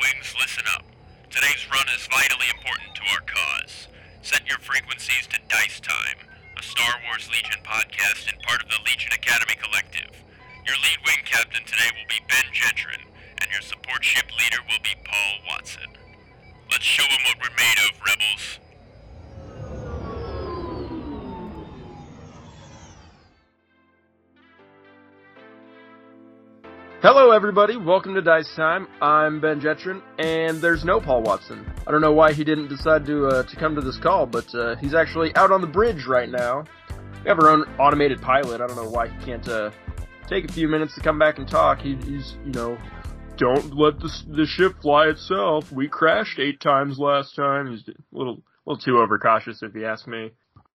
wings, listen up. Today's run is vitally important to our cause. Set your frequencies to Dice Time, a Star Wars Legion podcast and part of the Legion Academy Collective. Your lead wing captain today will be Ben Gentrin, and your support ship leader will be Paul Watson. Let's show them what we're made of, rebels. Hello, everybody. Welcome to Dice Time. I'm Ben Jetron, and there's no Paul Watson. I don't know why he didn't decide to uh, to come to this call, but uh, he's actually out on the bridge right now. We have our own automated pilot. I don't know why he can't uh, take a few minutes to come back and talk. He, he's, you know, don't let the the ship fly itself. We crashed eight times last time. He's a little little too overcautious, if you ask me.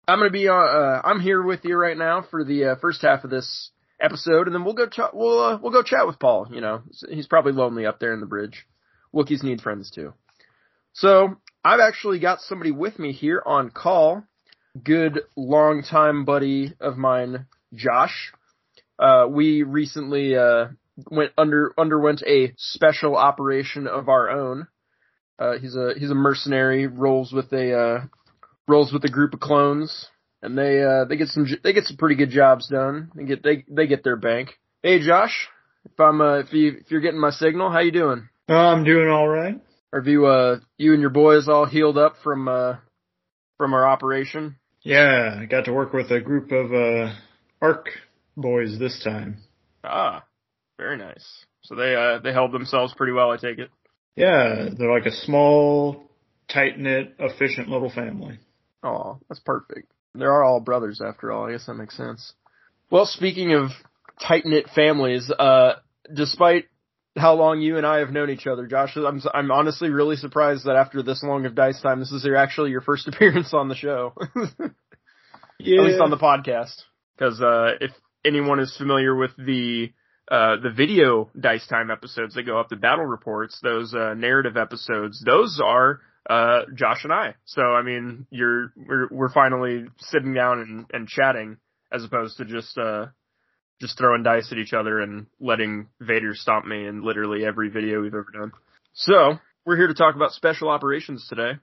I'm gonna be uh, uh I'm here with you right now for the uh, first half of this episode, and then we'll go ch- we'll uh, we'll go chat with Paul. You know, he's probably lonely up there in the bridge. Wookiees need friends too. So I've actually got somebody with me here on call. Good longtime buddy of mine, Josh. Uh, we recently uh, went under underwent a special operation of our own. Uh, he's a he's a mercenary, rolls with a uh, rolls with a group of clones and they uh, they get some they get some pretty good jobs done. They get they they get their bank. Hey Josh, if I'm uh, if you if you're getting my signal, how you doing? Uh, I'm doing all right. Are you uh you and your boys all healed up from uh from our operation? Yeah, I got to work with a group of uh ARC boys this time. Ah, very nice. So they uh they held themselves pretty well, I take it. Yeah, they're like a small, tight knit, efficient little family. Oh, that's perfect. They're all brothers after all. I guess that makes sense. Well, speaking of tight knit families, uh, despite how long you and I have known each other, Josh, I'm I'm honestly really surprised that after this long of dice time, this is your, actually your first appearance on the show. yeah. At least on the podcast, because uh, if anyone is familiar with the uh, the video dice time episodes that go up, the battle reports, those uh, narrative episodes, those are uh, Josh and I. So I mean, you're we're we're finally sitting down and, and chatting as opposed to just uh just throwing dice at each other and letting Vader stomp me in literally every video we've ever done. So we're here to talk about special operations today.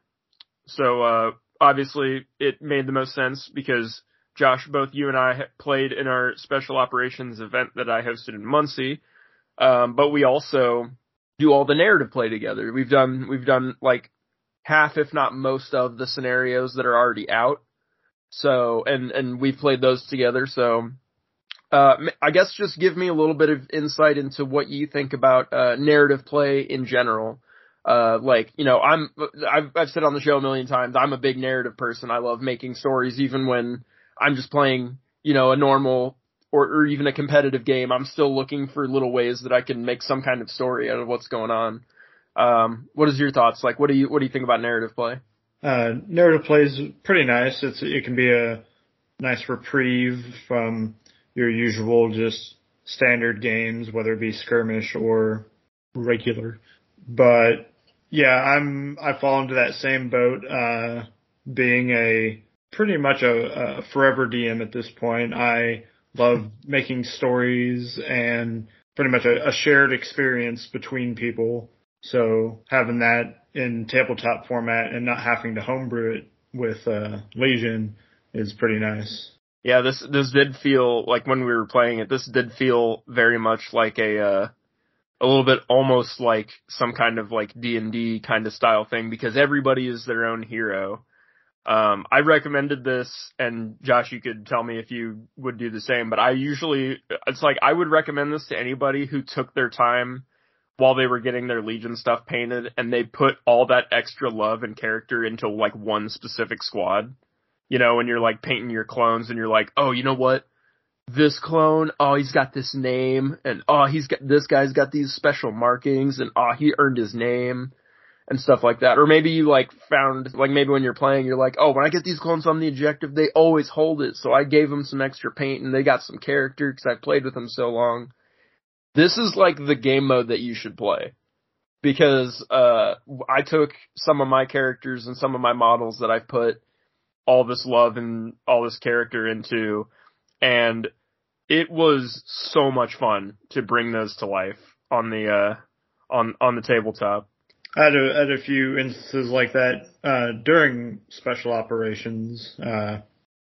So uh, obviously it made the most sense because Josh, both you and I played in our special operations event that I hosted in Muncie, um, but we also do all the narrative play together. We've done we've done like half, if not most of the scenarios that are already out. So, and, and we've played those together. So, uh, I guess just give me a little bit of insight into what you think about, uh, narrative play in general. Uh, like, you know, I'm, I've, I've said on the show a million times, I'm a big narrative person. I love making stories even when I'm just playing, you know, a normal or, or even a competitive game. I'm still looking for little ways that I can make some kind of story out of what's going on. Um, what is your thoughts? Like, what do you what do you think about narrative play? Uh, narrative play is pretty nice. It's it can be a nice reprieve from your usual just standard games, whether it be skirmish or regular. But yeah, I'm I fall into that same boat. Uh, being a pretty much a, a forever DM at this point, I love making stories and pretty much a, a shared experience between people so having that in tabletop format and not having to homebrew it with uh, Legion is pretty nice. Yeah, this this did feel like when we were playing it. This did feel very much like a uh, a little bit almost like some kind of like D and D kind of style thing because everybody is their own hero. Um, I recommended this, and Josh, you could tell me if you would do the same. But I usually, it's like I would recommend this to anybody who took their time while they were getting their Legion stuff painted and they put all that extra love and character into like one specific squad. You know, and you're like painting your clones and you're like, oh, you know what? This clone, oh, he's got this name and oh, he's got, this guy's got these special markings and oh, he earned his name and stuff like that. Or maybe you like found, like maybe when you're playing, you're like, oh, when I get these clones on the objective, they always hold it. So I gave them some extra paint and they got some character because I played with them so long this is like the game mode that you should play because uh, I took some of my characters and some of my models that I've put all this love and all this character into, and it was so much fun to bring those to life on the uh, on on the tabletop. I had a, had a few instances like that uh, during special operations. Uh,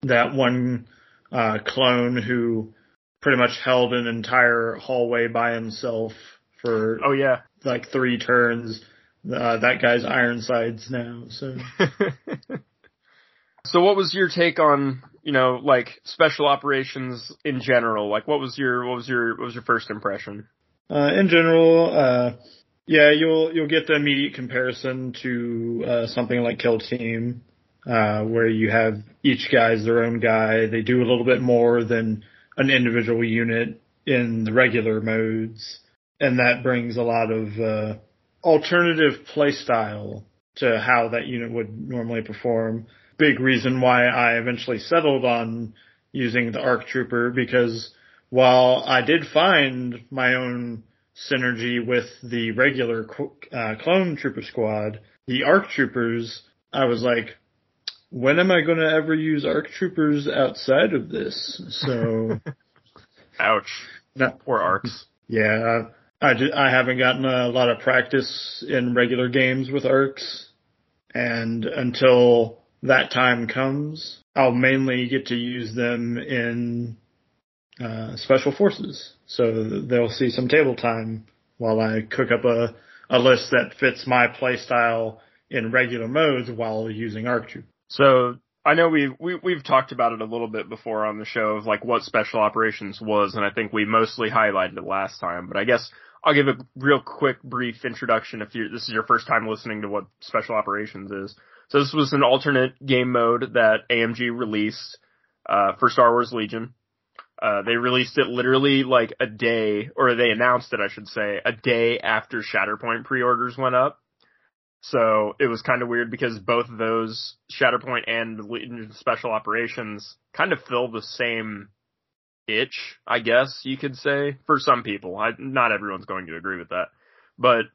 that one uh, clone who pretty much held an entire hallway by himself for Oh yeah. like three turns. Uh, that guy's Ironsides now. So so what was your take on, you know, like special operations in general? Like what was your what was your what was your first impression? uh, in general, uh, yeah, you'll you'll get the immediate comparison to uh, something like Kill Team, uh, where you have each guy's their own guy. They do a little bit more than an individual unit in the regular modes, and that brings a lot of uh, alternative playstyle to how that unit would normally perform. Big reason why I eventually settled on using the ARC Trooper because while I did find my own synergy with the regular uh, clone trooper squad, the ARC Troopers, I was like, when am I going to ever use ARC Troopers outside of this? So, Ouch. Not, Poor arcs. yeah, I, ju- I haven't gotten a lot of practice in regular games with ARCs, and until that time comes, I'll mainly get to use them in uh, special forces. So they'll see some table time while I cook up a, a list that fits my playstyle in regular modes while using ARC Troop. So I know we we we've talked about it a little bit before on the show of like what special operations was, and I think we mostly highlighted it last time. But I guess I'll give a real quick, brief introduction if you this is your first time listening to what special operations is. So this was an alternate game mode that AMG released uh, for Star Wars Legion. Uh, they released it literally like a day, or they announced it, I should say, a day after Shatterpoint pre-orders went up. So it was kind of weird because both of those Shatterpoint and Legion Special Operations kind of fill the same itch, I guess you could say, for some people. I, not everyone's going to agree with that. But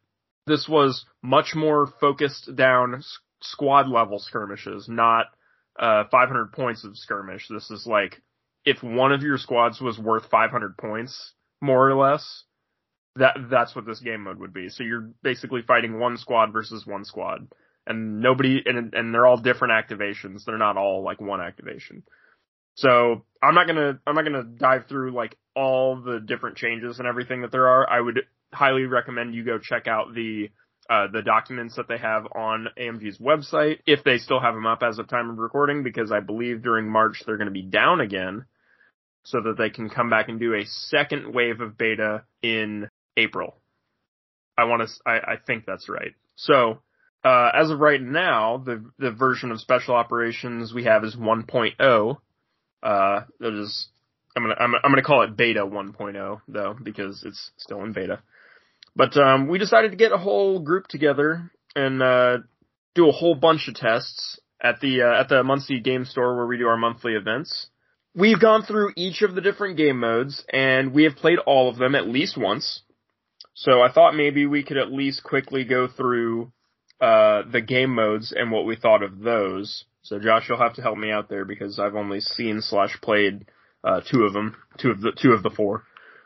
this was much more focused down squad level skirmishes, not uh, 500 points of skirmish. This is like if one of your squads was worth 500 points, more or less, that that's what this game mode would be. So you're basically fighting one squad versus one squad, and nobody and and they're all different activations. They're not all like one activation. So I'm not gonna I'm not gonna dive through like all the different changes and everything that there are. I would highly recommend you go check out the uh, the documents that they have on AMG's website if they still have them up as of time of recording because I believe during March they're going to be down again so that they can come back and do a second wave of beta in April. I want to, I, I think that's right. So, uh, as of right now, the, the version of special operations we have is 1.0. Uh, that is, I'm gonna, I'm, I'm gonna call it beta 1.0 though, because it's still in beta. But, um, we decided to get a whole group together and, uh, do a whole bunch of tests at the, uh, at the Muncie Game Store where we do our monthly events. We've gone through each of the different game modes and we have played all of them at least once. So I thought maybe we could at least quickly go through uh, the game modes and what we thought of those. So Josh, you'll have to help me out there because I've only seen slash played uh, two of them, two of the two of the four.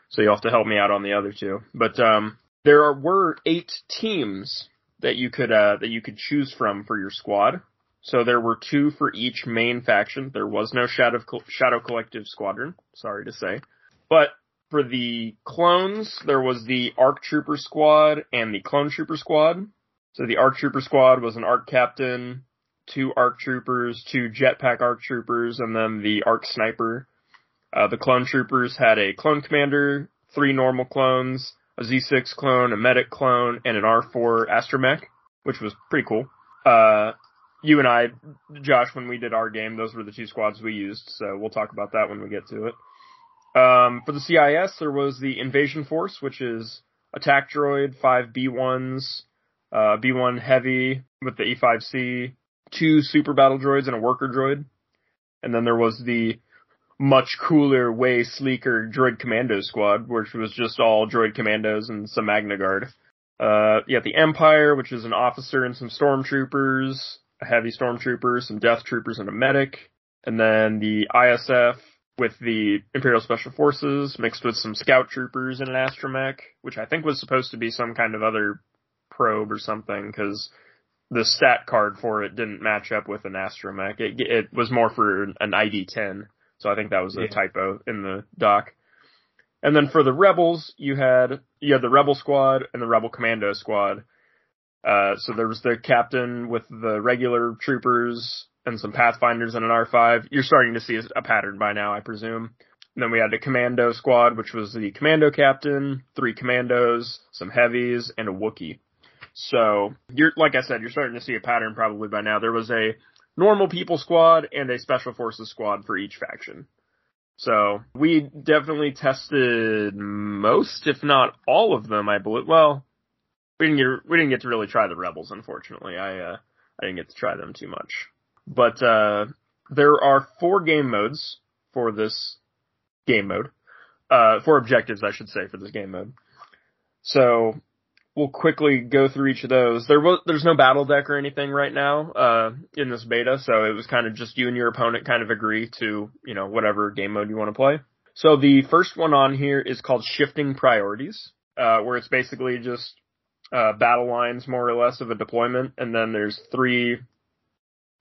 So you'll have to help me out on the other two. But um, there are, were eight teams that you could uh, that you could choose from for your squad. So there were two for each main faction. There was no Shadow Shadow Collective Squadron. Sorry to say, but for the clones, there was the ARC Trooper Squad and the Clone Trooper Squad. So the ARC Trooper Squad was an ARC Captain, two ARC Troopers, two Jetpack ARC Troopers, and then the ARC Sniper. Uh, the Clone Troopers had a Clone Commander, three normal clones, a Z6 clone, a Medic clone, and an R4 Astromech, which was pretty cool. Uh, you and I, Josh, when we did our game, those were the two squads we used, so we'll talk about that when we get to it. Um, for the CIS, there was the Invasion Force, which is attack droid, five B1s, uh, B1 heavy with the E5C, two super battle droids and a worker droid. And then there was the much cooler, way sleeker droid commando squad, which was just all droid commandos and some Magna Guard. Uh, you the Empire, which is an officer and some stormtroopers, a heavy stormtrooper, some death troopers and a medic. And then the ISF, with the Imperial Special Forces mixed with some scout troopers and an astromech, which I think was supposed to be some kind of other probe or something because the stat card for it didn't match up with an astromech. It, it was more for an ID10. So I think that was a yeah. typo in the doc. And then for the rebels, you had you had the rebel squad and the rebel commando squad. Uh, so there was the captain with the regular troopers and some pathfinders and an R5. You're starting to see a pattern by now, I presume. And then we had a commando squad, which was the commando captain, three commandos, some heavies, and a Wookiee. So you're like I said, you're starting to see a pattern probably by now. There was a normal people squad and a special forces squad for each faction. So we definitely tested most, if not all of them, I believe. Well, we didn't get we didn't get to really try the rebels, unfortunately. I uh, I didn't get to try them too much. But uh, there are four game modes for this game mode. Uh, four objectives, I should say, for this game mode. So we'll quickly go through each of those. There was there's no battle deck or anything right now uh, in this beta, so it was kind of just you and your opponent kind of agree to you know whatever game mode you want to play. So the first one on here is called Shifting Priorities, uh, where it's basically just uh, battle lines more or less of a deployment, and then there's three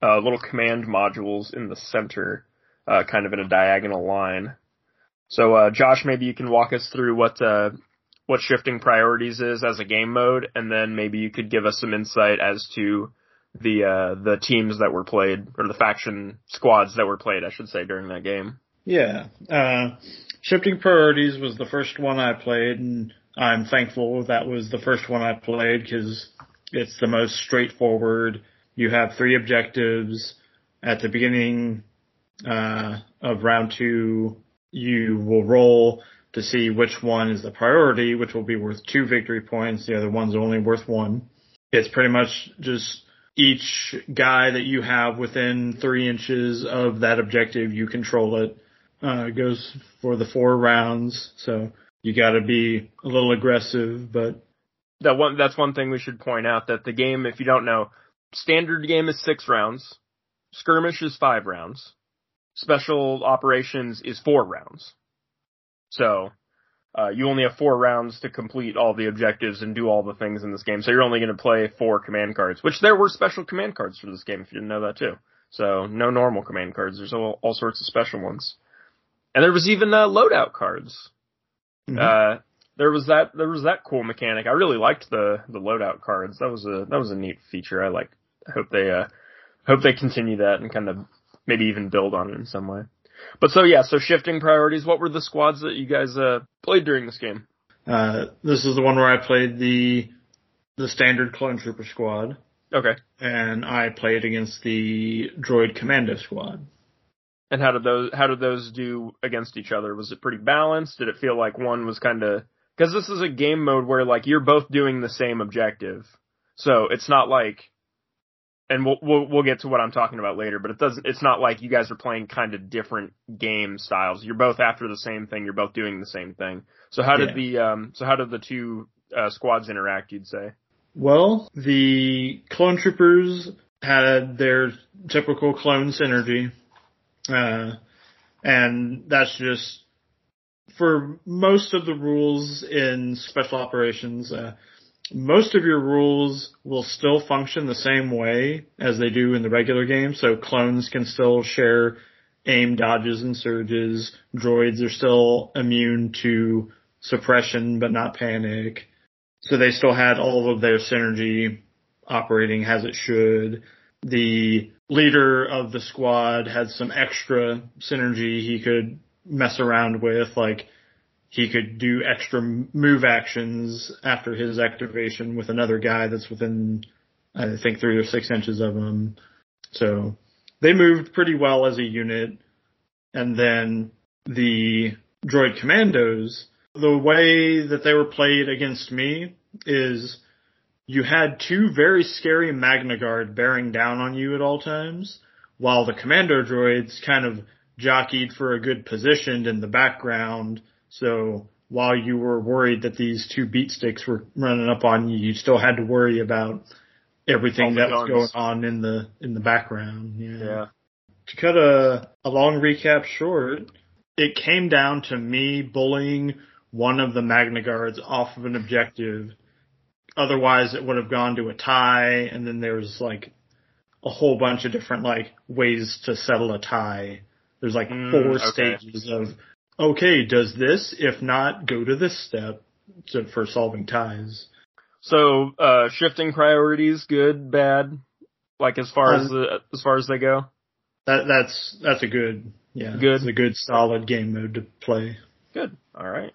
uh, little command modules in the center, uh, kind of in a diagonal line. So, uh, Josh, maybe you can walk us through what what shifting priorities is as a game mode, and then maybe you could give us some insight as to the uh, the teams that were played or the faction squads that were played, I should say, during that game. Yeah, uh, shifting priorities was the first one I played, and I'm thankful that was the first one I played because it's the most straightforward. You have three objectives at the beginning uh, of round two. You will roll to see which one is the priority, which will be worth two victory points. The other one's only worth one. It's pretty much just each guy that you have within three inches of that objective, you control it. Uh, it goes for the four rounds, so you got to be a little aggressive. But that one, that's one thing we should point out that the game, if you don't know, standard game is six rounds, skirmish is five rounds, special operations is four rounds. So uh, you only have four rounds to complete all the objectives and do all the things in this game. So you're only going to play four command cards, which there were special command cards for this game if you didn't know that too. So no normal command cards. There's all, all sorts of special ones. And there was even uh, loadout cards. Mm-hmm. Uh, there was that there was that cool mechanic. I really liked the the loadout cards. That was a that was a neat feature. I like. I hope they uh hope they continue that and kind of maybe even build on it in some way. But so yeah, so shifting priorities. What were the squads that you guys uh, played during this game? Uh, this is the one where I played the the standard clone trooper squad. Okay. And I played against the droid commando squad. And how did those how did those do against each other? Was it pretty balanced? Did it feel like one was kind of because this is a game mode where like you're both doing the same objective, so it's not like and we'll, we'll we'll get to what I'm talking about later, but it doesn't. It's not like you guys are playing kind of different game styles. You're both after the same thing. You're both doing the same thing. So how did yeah. the um so how did the two uh, squads interact? You'd say. Well, the clone troopers had their typical clone synergy, uh, and that's just for most of the rules in special operations. Uh, most of your rules will still function the same way as they do in the regular game. So clones can still share aim dodges and surges. Droids are still immune to suppression but not panic. So they still had all of their synergy operating as it should. The leader of the squad had some extra synergy he could mess around with, like he could do extra move actions after his activation with another guy that's within, I think, three or six inches of him. So they moved pretty well as a unit. And then the droid commandos, the way that they were played against me is you had two very scary Magna Guard bearing down on you at all times, while the commando droids kind of jockeyed for a good position in the background so while you were worried that these two beat sticks were running up on you, you still had to worry about everything that was going on in the in the background. Yeah. yeah. To cut a, a long recap short, it came down to me bullying one of the Magna Guards off of an objective otherwise it would have gone to a tie and then there's like a whole bunch of different like ways to settle a tie. There's like Mm, four okay. stages of okay, does this? If not, go to this step to, for solving ties. So, uh, shifting priorities, good, bad, like as far Um, as the, as far as they go. That that's that's a good yeah, Good. It's a good solid game mode to play. Good. All right.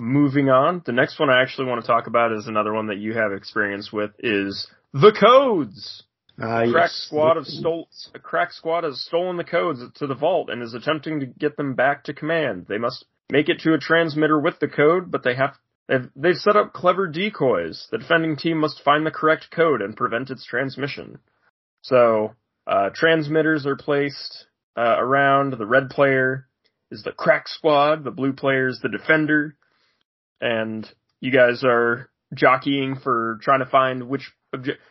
Moving on, the next one I actually want to talk about is another one that you have experience with is the codes. Uh, A crack yes. squad of stole a crack squad has stolen the codes to the vault and is attempting to get them back to command. They must make it to a transmitter with the code, but they have they've, they've set up clever decoys. The defending team must find the correct code and prevent its transmission. So uh, transmitters are placed uh, around. The red player is the crack squad. The blue player is the defender, and you guys are jockeying for trying to find which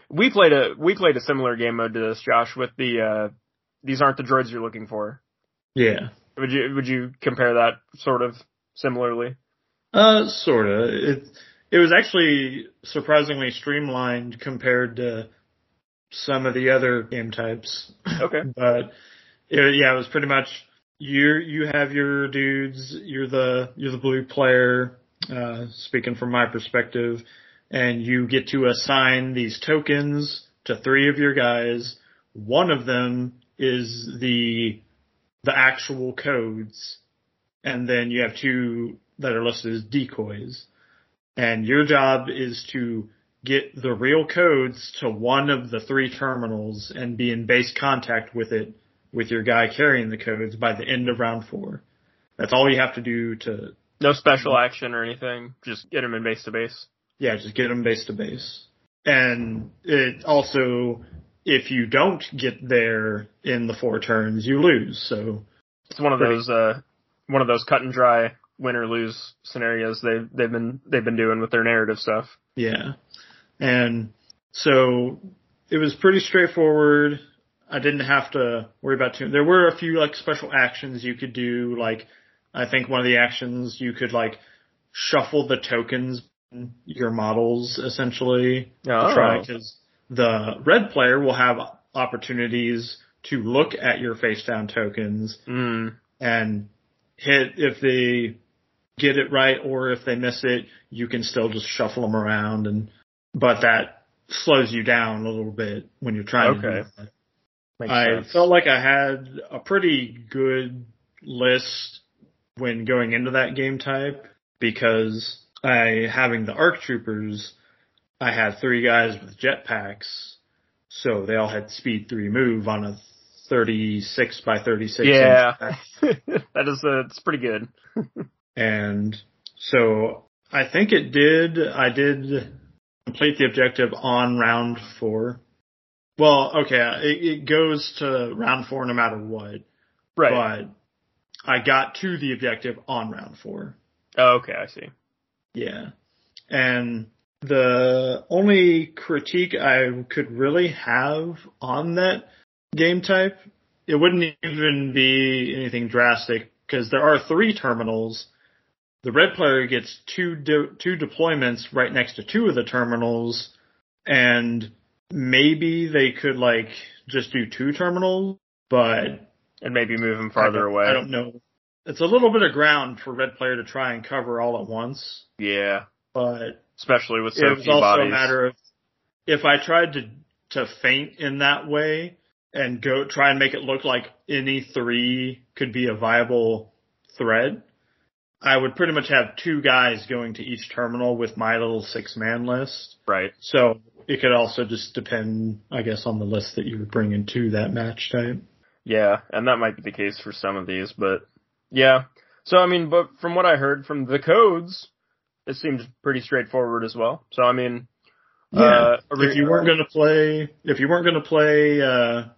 we played a we played a similar game mode to this, Josh, with the uh these aren't the droids you're looking for. Yeah. Would you would you compare that sort of similarly? Uh, sorta. It it was actually surprisingly streamlined compared to some of the other game types. Okay. but it, yeah, it was pretty much you you have your dudes. You're the you're the blue player. Uh, speaking from my perspective, and you get to assign these tokens to three of your guys. One of them is the the actual codes, and then you have two that are listed as decoys. And your job is to get the real codes to one of the three terminals and be in base contact with it with your guy carrying the codes by the end of round four. That's all you have to do to, No special action or anything. Just get them in base to base. Yeah, just get them base to base. And it also, if you don't get there in the four turns, you lose. So It's one of Pretty- those uh one of those cut and dry win or lose scenarios they've they've been they've been doing with their narrative stuff. Yeah. And so it was pretty straightforward. I didn't have to worry about too. There were a few like special actions you could do. Like I think one of the actions you could like shuffle the tokens, your models essentially Oh. to try because the red player will have opportunities to look at your face down tokens Mm. and hit if they get it right or if they miss it, you can still just shuffle them around and but that slows you down a little bit when you're trying to Okay. Makes I sense. felt like I had a pretty good list when going into that game type because I having the ARC troopers, I had three guys with jetpacks, so they all had speed three move on a 36 by 36 Yeah. that is uh, it's pretty good. And so I think it did, I did complete the objective on round four. Well, okay, it, it goes to round four no matter what, Right. but I got to the objective on round four. oh, okay, I see. Yeah. And the only critique I could really have on that game type, it wouldn't even be anything drastic because there are three terminals. The red player gets two de- two deployments right next to two of the terminals, and maybe they could like just do two terminals, but And maybe move them farther don't- away. I don't know. It's a little bit of ground for red player to try and cover all at once, Yeah. but Especially with so it was also bodies. a matter of if I tried to to feint in that way and go try and make it look like any three could be a viable thread, I would pretty much have two guys going to each terminal with my little six man list. Right. So it could also just depend, I guess, on the list that you would bring into that match type. Yeah, and that might be the case for some of these, but yeah. So I mean, but from what I heard from the codes, it seems pretty straightforward as well. So I mean, uh, if you weren't going to play, if you weren't going to play uh,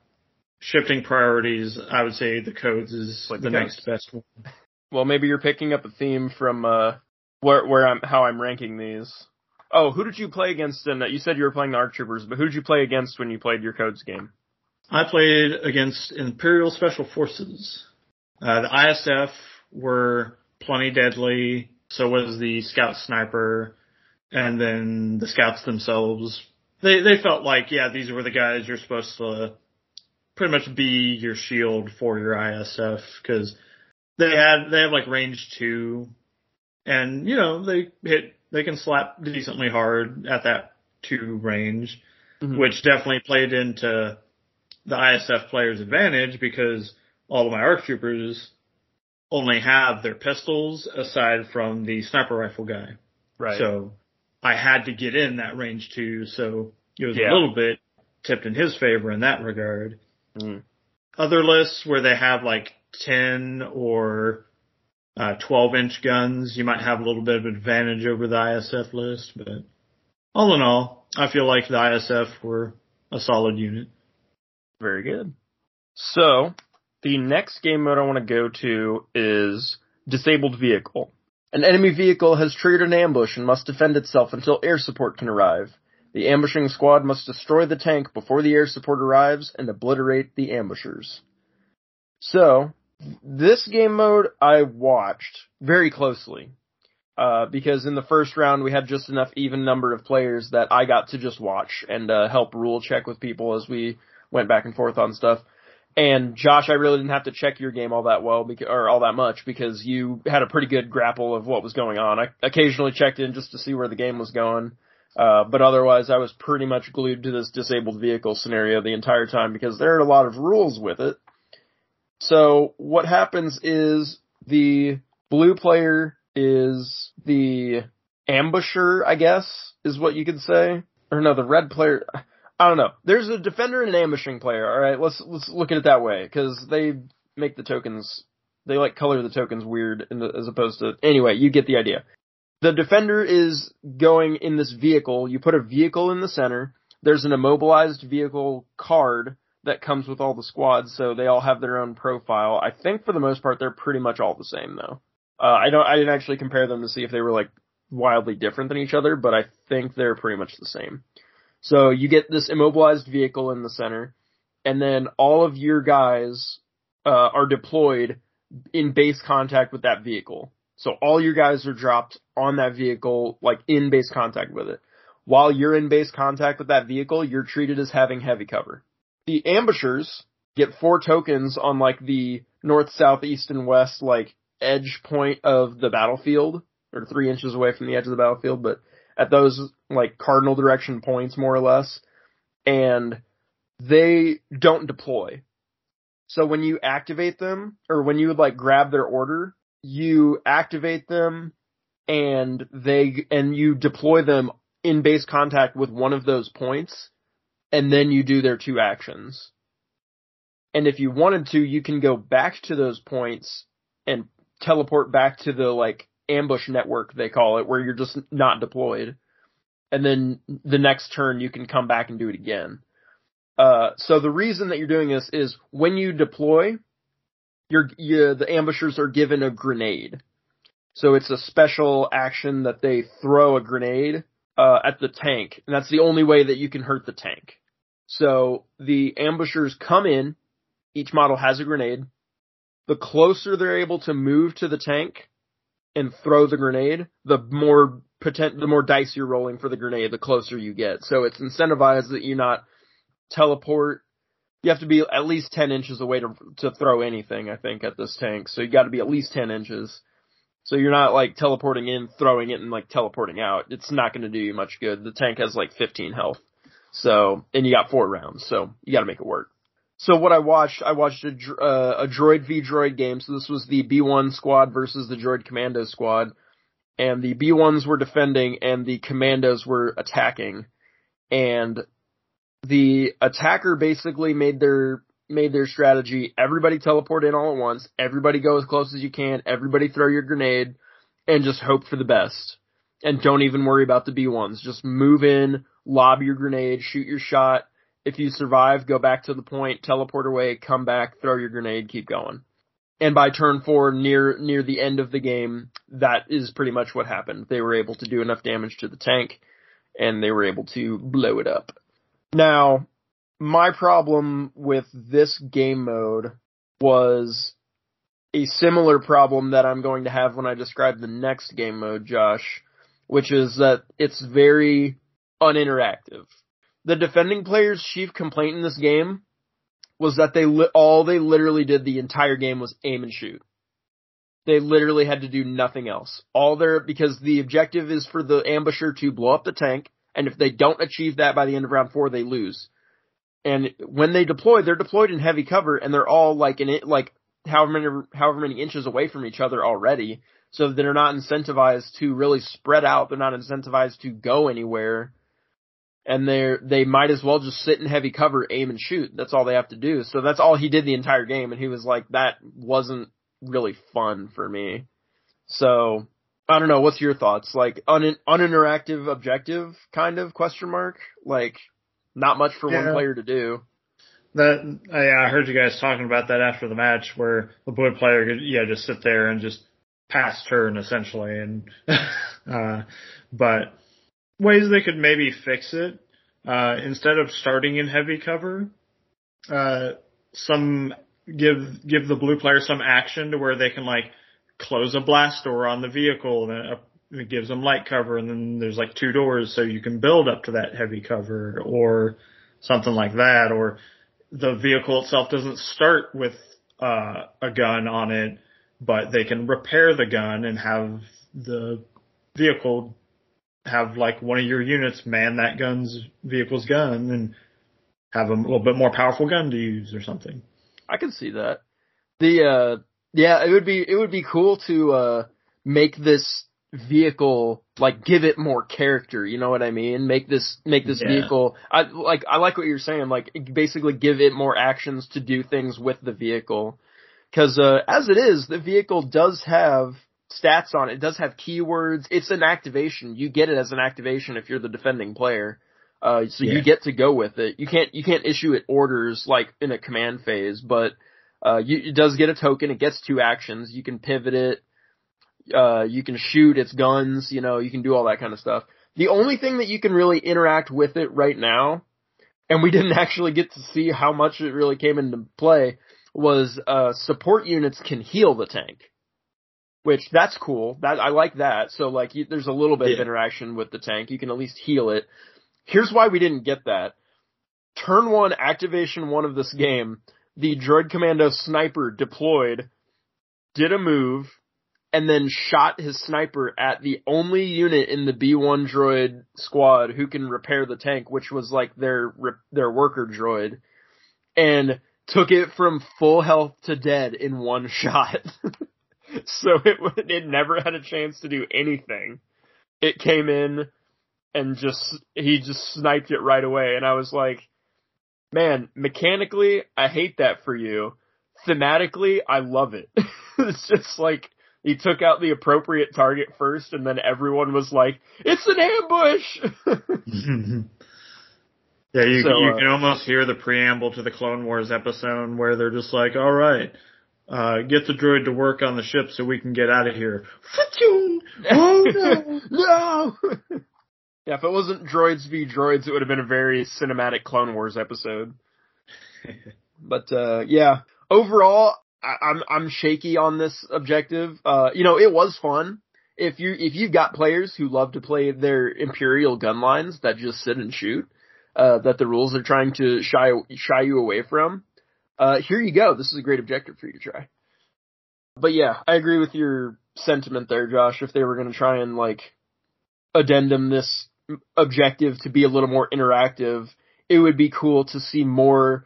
shifting priorities, I would say the codes is the the, next best one. well, maybe you're picking up a theme from uh, where where I'm how I'm ranking these. Oh, who did you play against? And you said you were playing the Arc Troopers, but who did you play against when you played your codes game? I played against Imperial Special Forces. Uh, the ISF were plenty deadly. So was the Scout Sniper. and then the scouts themselves, they they felt like yeah, these were the guys you're supposed to pretty much be your shield for your ISF because they had they have like range two, and you know they hit they can slap decently hard at that two range, mm-hmm. which definitely played into the ISF player's advantage because all of my ARC troopers only have their pistols aside from the sniper rifle guy. Right. So I had to get in that range too. so it was yeah. a little bit tipped in his favor in that regard. Mm. Other lists where they have like 10 or uh, 12 inch guns, you might have a little bit of advantage over the ISF list, but all in all, I feel like the ISF were a solid unit. Very good. So, the next game mode I want to go to is Disabled Vehicle. An enemy vehicle has triggered an ambush and must defend itself until air support can arrive. The ambushing squad must destroy the tank before the air support arrives and obliterate the ambushers. So, this game mode I watched very closely. Uh, because in the first round we had just enough even number of players that I got to just watch and uh, help rule check with people as we went back and forth on stuff. And Josh, I really didn't have to check your game all that well, because, or all that much, because you had a pretty good grapple of what was going on. I occasionally checked in just to see where the game was going, uh, but otherwise I was pretty much glued to this disabled vehicle scenario the entire time because there are a lot of rules with it. So what happens is the blue player is the ambusher, I guess, is what you could say. Or no, the red player. I don't know. There's a defender and an ambushing player. All right, let's let's look at it that way because they make the tokens. They like color the tokens weird the, as opposed to. Anyway, you get the idea. The defender is going in this vehicle. You put a vehicle in the center. There's an immobilized vehicle card that comes with all the squads, so they all have their own profile. I think for the most part they're pretty much all the same though. Uh, I don't. I didn't actually compare them to see if they were like wildly different than each other, but I think they're pretty much the same. So you get this immobilized vehicle in the center, and then all of your guys uh, are deployed in base contact with that vehicle. So all your guys are dropped on that vehicle, like in base contact with it. While you're in base contact with that vehicle, you're treated as having heavy cover. The ambushers get four tokens on like the north, south, east, and west like edge point of the battlefield, or three inches away from the edge of the battlefield, but at those like cardinal direction points more or less. And they don't deploy. So when you activate them, or when you would like grab their order, you activate them and they, and you deploy them in base contact with one of those points, and then you do their two actions. And if you wanted to, you can go back to those points and teleport back to the like ambush network they call it, where you're just not deployed. And then the next turn you can come back and do it again. Uh, so the reason that you're doing this is when you deploy, you're, you, the ambushers are given a grenade. So it's a special action that they throw a grenade, uh, at the tank, and that's the only way that you can hurt the tank. So the ambushers come in, each model has a grenade. The closer they're able to move to the tank, and throw the grenade, the more potent, the more dice you're rolling for the grenade, the closer you get. So it's incentivized that you not teleport. You have to be at least 10 inches away to, to throw anything, I think, at this tank. So you gotta be at least 10 inches. So you're not like teleporting in, throwing it, and like teleporting out. It's not gonna do you much good. The tank has like 15 health. So, and you got four rounds, so you gotta make it work. So what I watched, I watched a, uh, a droid v droid game. So this was the B1 squad versus the droid commando squad. And the B1s were defending and the commandos were attacking. And the attacker basically made their, made their strategy. Everybody teleport in all at once. Everybody go as close as you can. Everybody throw your grenade and just hope for the best. And don't even worry about the B1s. Just move in, lob your grenade, shoot your shot, if you survive, go back to the point, teleport away, come back, throw your grenade, keep going. And by turn four, near near the end of the game, that is pretty much what happened. They were able to do enough damage to the tank, and they were able to blow it up. Now, my problem with this game mode was a similar problem that I'm going to have when I describe the next game mode, Josh, which is that it's very uninteractive. The defending player's chief complaint in this game was that they li- all they literally did the entire game was aim and shoot. They literally had to do nothing else. All their because the objective is for the ambusher to blow up the tank, and if they don't achieve that by the end of round four, they lose. And when they deploy, they're deployed in heavy cover, and they're all like in it like however many however many inches away from each other already, so they're not incentivized to really spread out. They're not incentivized to go anywhere, and they're they might as well just sit in heavy cover, aim and shoot. That's all they have to do. So that's all he did the entire game, and he was like, that wasn't really fun for me. So I don't know. What's your thoughts? Like un uninteractive objective kind of question mark? Like not much for Yeah. one player to do. That I, I heard you guys talking about that after the match, where the boy player could yeah just sit there and just pass turn essentially, and uh, but ways they could maybe fix it uh, instead of starting in heavy cover, uh, some give give the blue player some action to where they can like close a blast door on the vehicle and it, gives them light cover, and then there's like two doors so you can build up to that heavy cover or something like that, or the vehicle itself doesn't start with uh, a gun on it, but they can repair the gun and have the vehicle have like one of your units man that gun's vehicle's gun and have a little bit more powerful gun to use or something. I can see that. The uh yeah, it would be it would be cool to uh make this vehicle like give it more character, you know what I mean? Make this make this Yeah. vehicle I like I like what you're saying, like basically give it more actions to do things with the vehicle. Cuz uh as it is, the vehicle does have stats on it. It does have keywords. It's an activation. You get it as an activation if you're the defending player. Uh, so Yeah. you get to go with it. You can't you can't issue it orders like in a command phase, but uh, you, it does get a token. It gets two actions. You can pivot it. Uh, you can shoot its guns. You know, you can do all that kind of stuff. The only thing that you can really interact with it right now, and we didn't actually get to see how much it really came into play, was uh, support units can heal the tank. Which that's cool. That I like that. So like, you, there's a little bit of interaction with the tank. You can at least heal it. Here's why we didn't get that. Turn one, activation one of this game, the droid commando sniper deployed, did a move, and then shot his sniper at the only unit in the B1 droid squad who can repair the tank, which was like their their worker droid, and took it from full health to dead in one shot. so it it never had a chance to do anything. It came in and just he just sniped it right away, and I was like, man, mechanically, I hate that for you. Thematically, I love it. it's just like he took out the appropriate target first, and then everyone was like, "It's an ambush." yeah, you So, you uh, can almost hear the preamble to the Clone Wars episode where they're just like, "All right, uh, get the droid to work on the ship so we can get out of here." Oh no! no. yeah, if it wasn't droids v droids, it would have been a very cinematic Clone Wars episode. But uh yeah, overall, I, I'm I'm shaky on this objective. Uh, you know, it was fun. If you if you've got players who love to play their Imperial gun lines that just sit and shoot, uh, that the rules are trying to shy shy you away from, uh, here you go. This is a great objective for you to try. But yeah, I agree with your sentiment there, Josh. If they were going to try and like addendum this objective to be a little more interactive, it would be cool to see more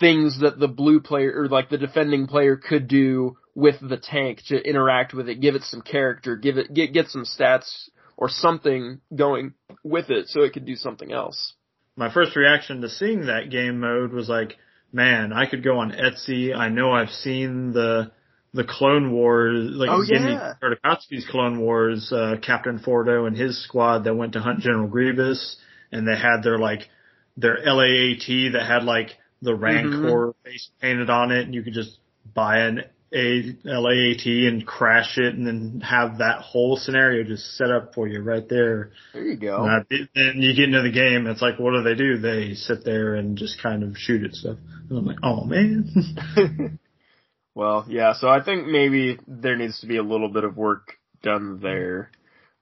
things that the blue player or like the defending player could do with the tank to interact with it, give it some character, give it get get some stats or something going with it so it could do something else. My first reaction to seeing that game mode was like, "Man, I could go on Etsy. I know I've seen the." The Clone Wars, like Oh, yeah. Tartakovsky's Clone Wars, uh, Captain Fordo and his squad that went to hunt General Grievous, and they had their like their LAAT that had like the Rancor face painted on it, and you could just buy an a LAAT and crash it, and then have that whole scenario just set up for you right there. There you go. And I- Then you get into the game, it's like, what do they do? They sit there and just kind of shoot at stuff. And I'm like, oh man. well, yeah, so I think maybe there needs to be a little bit of work done there.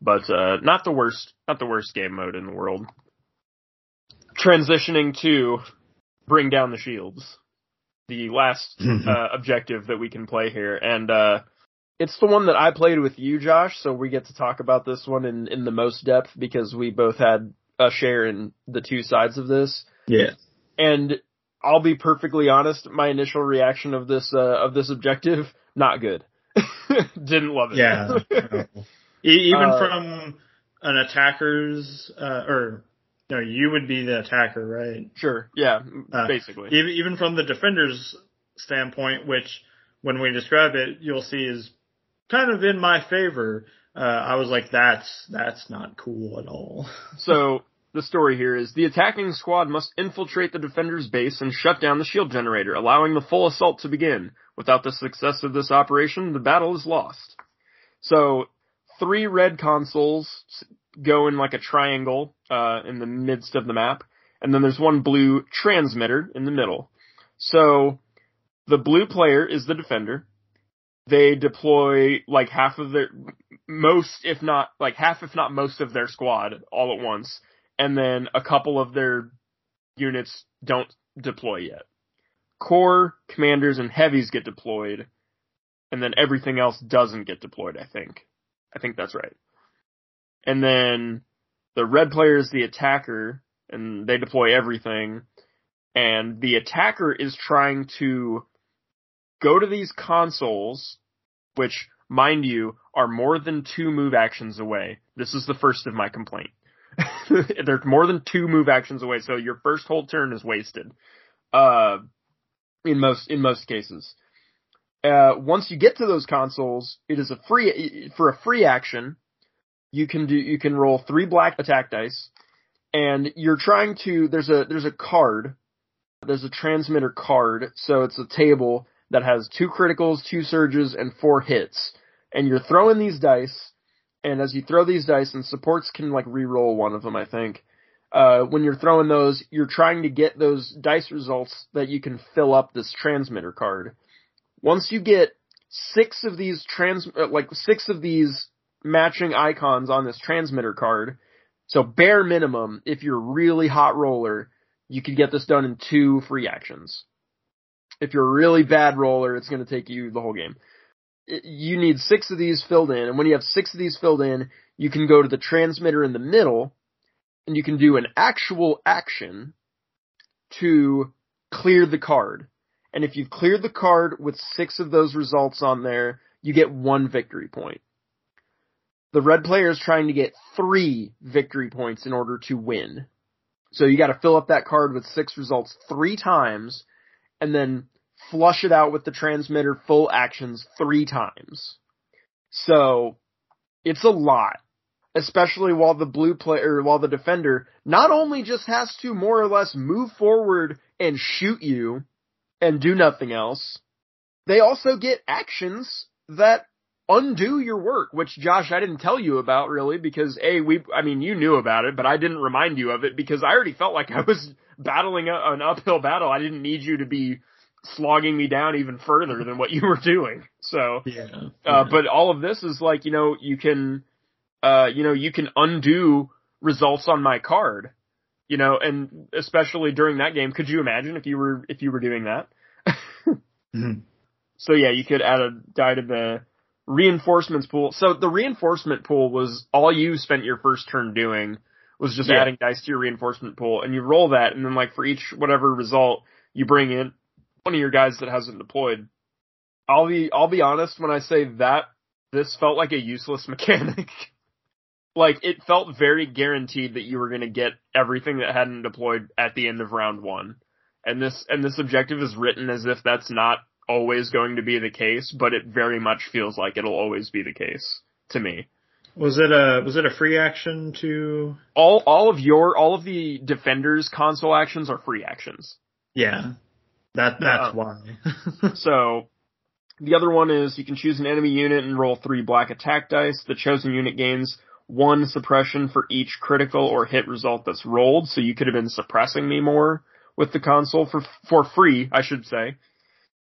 but uh, not the worst, not the worst game mode in the world. Transitioning to bring down the shields, the last uh, objective that we can play here, and uh, it's the one that I played with you, Josh. So we get to talk about this one in in the most depth because we both had a share in the two sides of this. Yeah. And I'll be perfectly honest, my initial reaction of this uh, of this objective, not good. Didn't love it. Yeah. Even Uh, from an attacker's, uh, or no, you would be the attacker, right? sure. Yeah. Uh, basically. Even even from the defender's standpoint, which when we describe it, you'll see is kind of in my favor. Uh, I was like, that's that's not cool at all. So the story here is the attacking squad must infiltrate the defender's base and shut down the shield generator, allowing the full assault to begin. Without the success of this operation, the battle is lost. So three red consoles go in like a triangle uh, in the midst of the map, and then there's one blue transmitter in the middle. So the blue player is the defender. They deploy like half of their most, if not like half, if not most of their squad all at once, and then a couple of their units don't deploy yet. Core, commanders, and heavies get deployed, and then everything else doesn't get deployed, I think. I think that's right. And then the red player is the attacker, and they deploy everything, and the attacker is trying to go to these consoles, which, mind you, are more than two move actions away. This is the first of my complaint. They're more than two move actions away, so your first whole turn is wasted. Uh, in most, in most cases. Uh, once you get to those consoles, it is a free, for a free action, you can do, you can roll three black attack dice, and you're trying to, there's a, there's a card, there's a transmitter card, so it's a table that has two criticals, two surges, and four hits. And you're throwing these dice, and as you throw these dice, and supports can like re-roll one of them, I think. Uh, when you're throwing those, you're trying to get those dice results that you can fill up this transmitter card. Once you get six of these trans, uh, like six of these matching icons on this transmitter card, so bare minimum, if you're a really hot roller, you could get this done in two free actions. If you're a really bad roller, it's going to take you the whole game. You need six of these filled in, and when you have six of these filled in, you can go to the transmitter in the middle, and you can do an actual action to clear the card. And if you've cleared the card with six of those results on there, you get one victory point. The red player is trying to get three victory points in order to win. So you gotta fill up that card with six results three times, and then flush it out with the transmitter full actions three times. So, it's a lot. Especially while the blue player, while the defender not only just has to more or less move forward and shoot you and do nothing else, they also get actions that undo your work, which Josh, I didn't tell you about really because A, we, I mean, you knew about it, but I didn't remind you of it because I already felt like I was battling a, an uphill battle. I didn't need you to be slogging me down even further than what you were doing. So, Yeah. uh, but all of this is like, you know, you can, uh, you know, you can undo results on my card, you know, and especially during that game, could you imagine if you were, if you were doing that? Mhm. So yeah, you could add a die to the reinforcements pool. So the reinforcement pool was all you spent your first turn doing was just Yeah. adding dice to your reinforcement pool and you roll that and then like for each whatever result you bring in one of your guys that hasn't deployed. I'll be I'll be honest when I say that this felt like a useless mechanic. like it felt very guaranteed that you were going to get everything that hadn't deployed at the end of round 1. And this and this objective is written as if that's not always going to be the case, but it very much feels like it'll always be the case to me. Was it a was it a free action to? All all of your all of the defenders console actions are free actions. Yeah. That that's Uh, why. So the other one is you can choose an enemy unit and roll three black attack dice. The chosen unit gains one suppression for each critical or hit result that's rolled. So you could have been suppressing me more with the console for for free, I should say.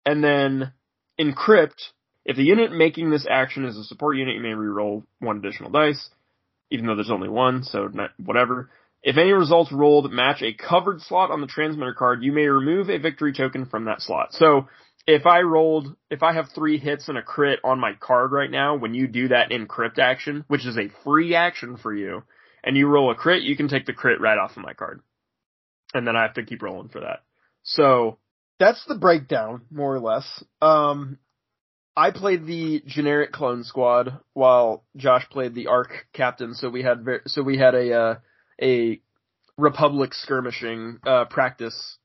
And then encrypt. If the unit making this action is a support unit, you may re-roll one additional dice. even though there's only one, so whatever. If any results rolled match a covered slot on the transmitter card, you may remove a victory token from that slot. So if I rolled, if I have three hits and a crit on my card right now, when you do that encrypt action, which is a free action for you, and you roll a crit, you can take the crit right off of my card. And then I have to keep rolling for that. So that's the breakdown, more or less. Um, I played the generic clone squad while Josh played the arc captain. So we had ver- so we had a uh, a republic skirmishing uh, practice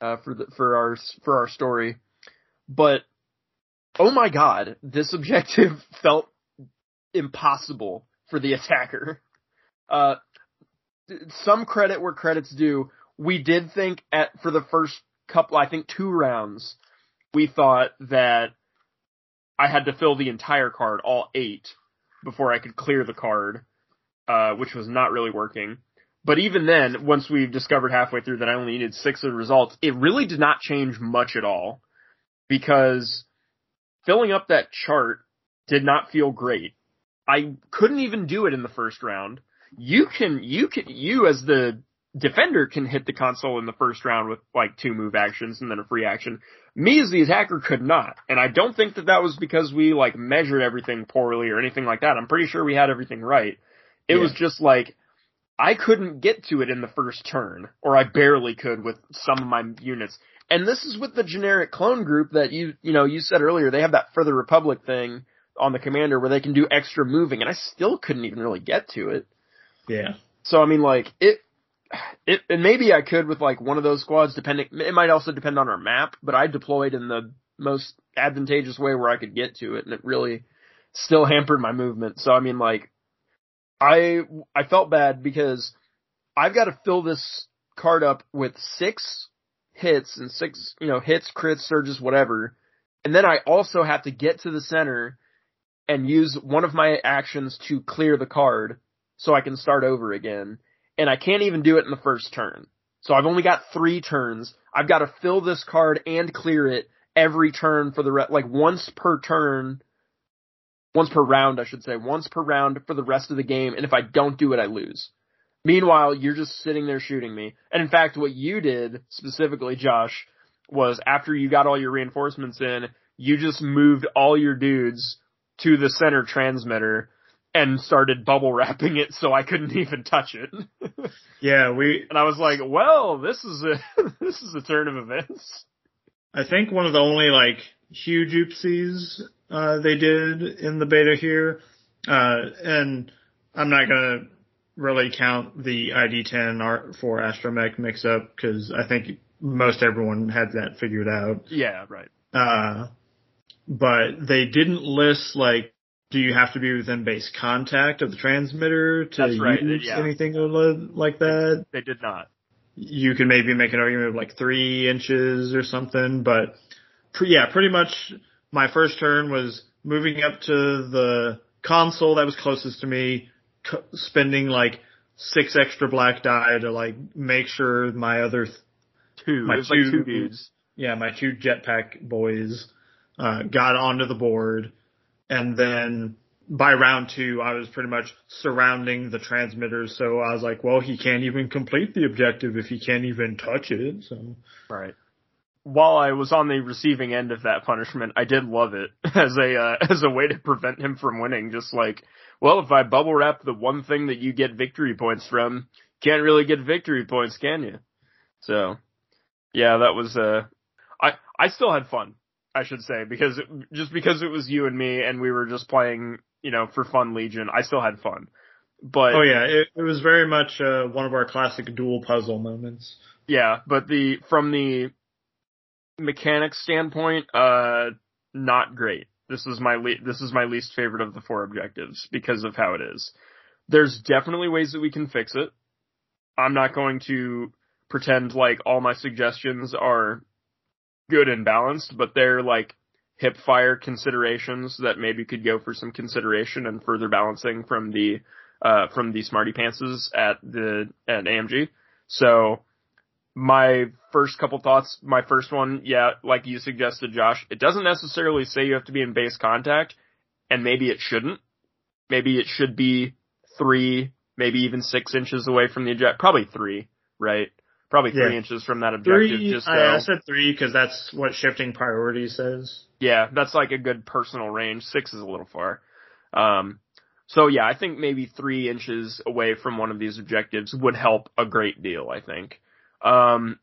uh, for the for our for our story. But oh my god, this objective felt impossible for the attacker. Uh, some credit where credit's due. We did think at for the first couple, I think two rounds, we thought that I had to fill the entire card, all eight, before I could clear the card, uh, which was not really working. But even then, once we discovered halfway through that I only needed six of the results, it really did not change much at all because filling up that chart did not feel great. I couldn't even do it in the first round. You can, you can, you as the defender can hit the console in the first round with like two move actions and then a free action. Me as the attacker could not. And I don't think that that was because we like measured everything poorly or anything like that. I'm pretty sure we had everything right. It yeah. was just like, I couldn't get to it in the first turn, or I barely could with some of my units. And this is with the generic clone group that you, you know, you said earlier, they have that For the Republic thing on the commander where they can do extra moving, and I still couldn't even really get to it. Yeah. So I mean, like, it, it, and maybe I could with like one of those squads, depending, it might also depend on our map, but I deployed in the most advantageous way where I could get to it, and it really still hampered my movement. So I mean, like, I, I felt bad because I've got to fill this card up with six hits and six, you know, hits, crits, surges, whatever. And then I also have to get to the center and use one of my actions to clear the card so I can start over again and I can't even do it in the first turn. So I've only got three turns. I've got to fill this card and clear it every turn for the re- like once per turn, once per round, I should say, once per round for the rest of the game. And if I don't do it, I lose. Meanwhile, you're just sitting there shooting me. And in fact, what you did specifically, Josh, was after you got all your reinforcements in, you just moved all your dudes to the center transmitter and started bubble wrapping it so I couldn't even touch it. yeah, we and I was like, well, this is a this is a turn of events. I think one of the only like huge oopsies uh, they did in the beta here, uh, and I'm not gonna really count the ID10R for Astromech mix up because I think most everyone had that figured out. Yeah, right. Uh, but they didn't list like do you have to be within base contact of the transmitter to That's right. use yeah. anything like that? They did not. You can maybe make an argument of like three inches or something, but yeah, pretty much my first turn was moving up to the console that was closest to me, spending like six extra black die to like make sure my other th- two, my two, like two dudes, yeah, my two jetpack boys uh, got onto the board and then by round two, I was pretty much surrounding the transmitters. So I was like, well, he can't even complete the objective if he can't even touch it. So. Right. While I was on the receiving end of that punishment, I did love it as a, uh, as a way to prevent him from winning. Just like, well, if I bubble wrap the one thing that you get victory points from, can't really get victory points, can you? So, yeah, that was, uh, I, I still had fun. I should say, because it, just because it was you and me and we were just playing, you know, for fun Legion, I still had fun. But oh yeah, it, it was very much uh, one of our classic dual puzzle moments. Yeah, but the from the mechanics standpoint, uh, not great. This is my le- this is my least favorite of the four objectives because of how it is. There's definitely ways that we can fix it. I'm not going to pretend like all my suggestions are good and balanced, but they're like hip fire considerations that maybe could go for some consideration and further balancing from the uh, from the smarty pantses at the at AMG. So my first couple thoughts, my first one, yeah, like you suggested, Josh, it doesn't necessarily say you have to be in base contact, and maybe it shouldn't. Maybe it should be three, maybe even six inches away from the objective. Probably three, right? Probably three Yeah. inches from that objective. Three. just I, so- I said three because that's what shifting priority says. Yeah, that's like a good personal range. Six is a little far. Um, so yeah, I think maybe three inches away from one of these objectives would help a great deal, I think. Um,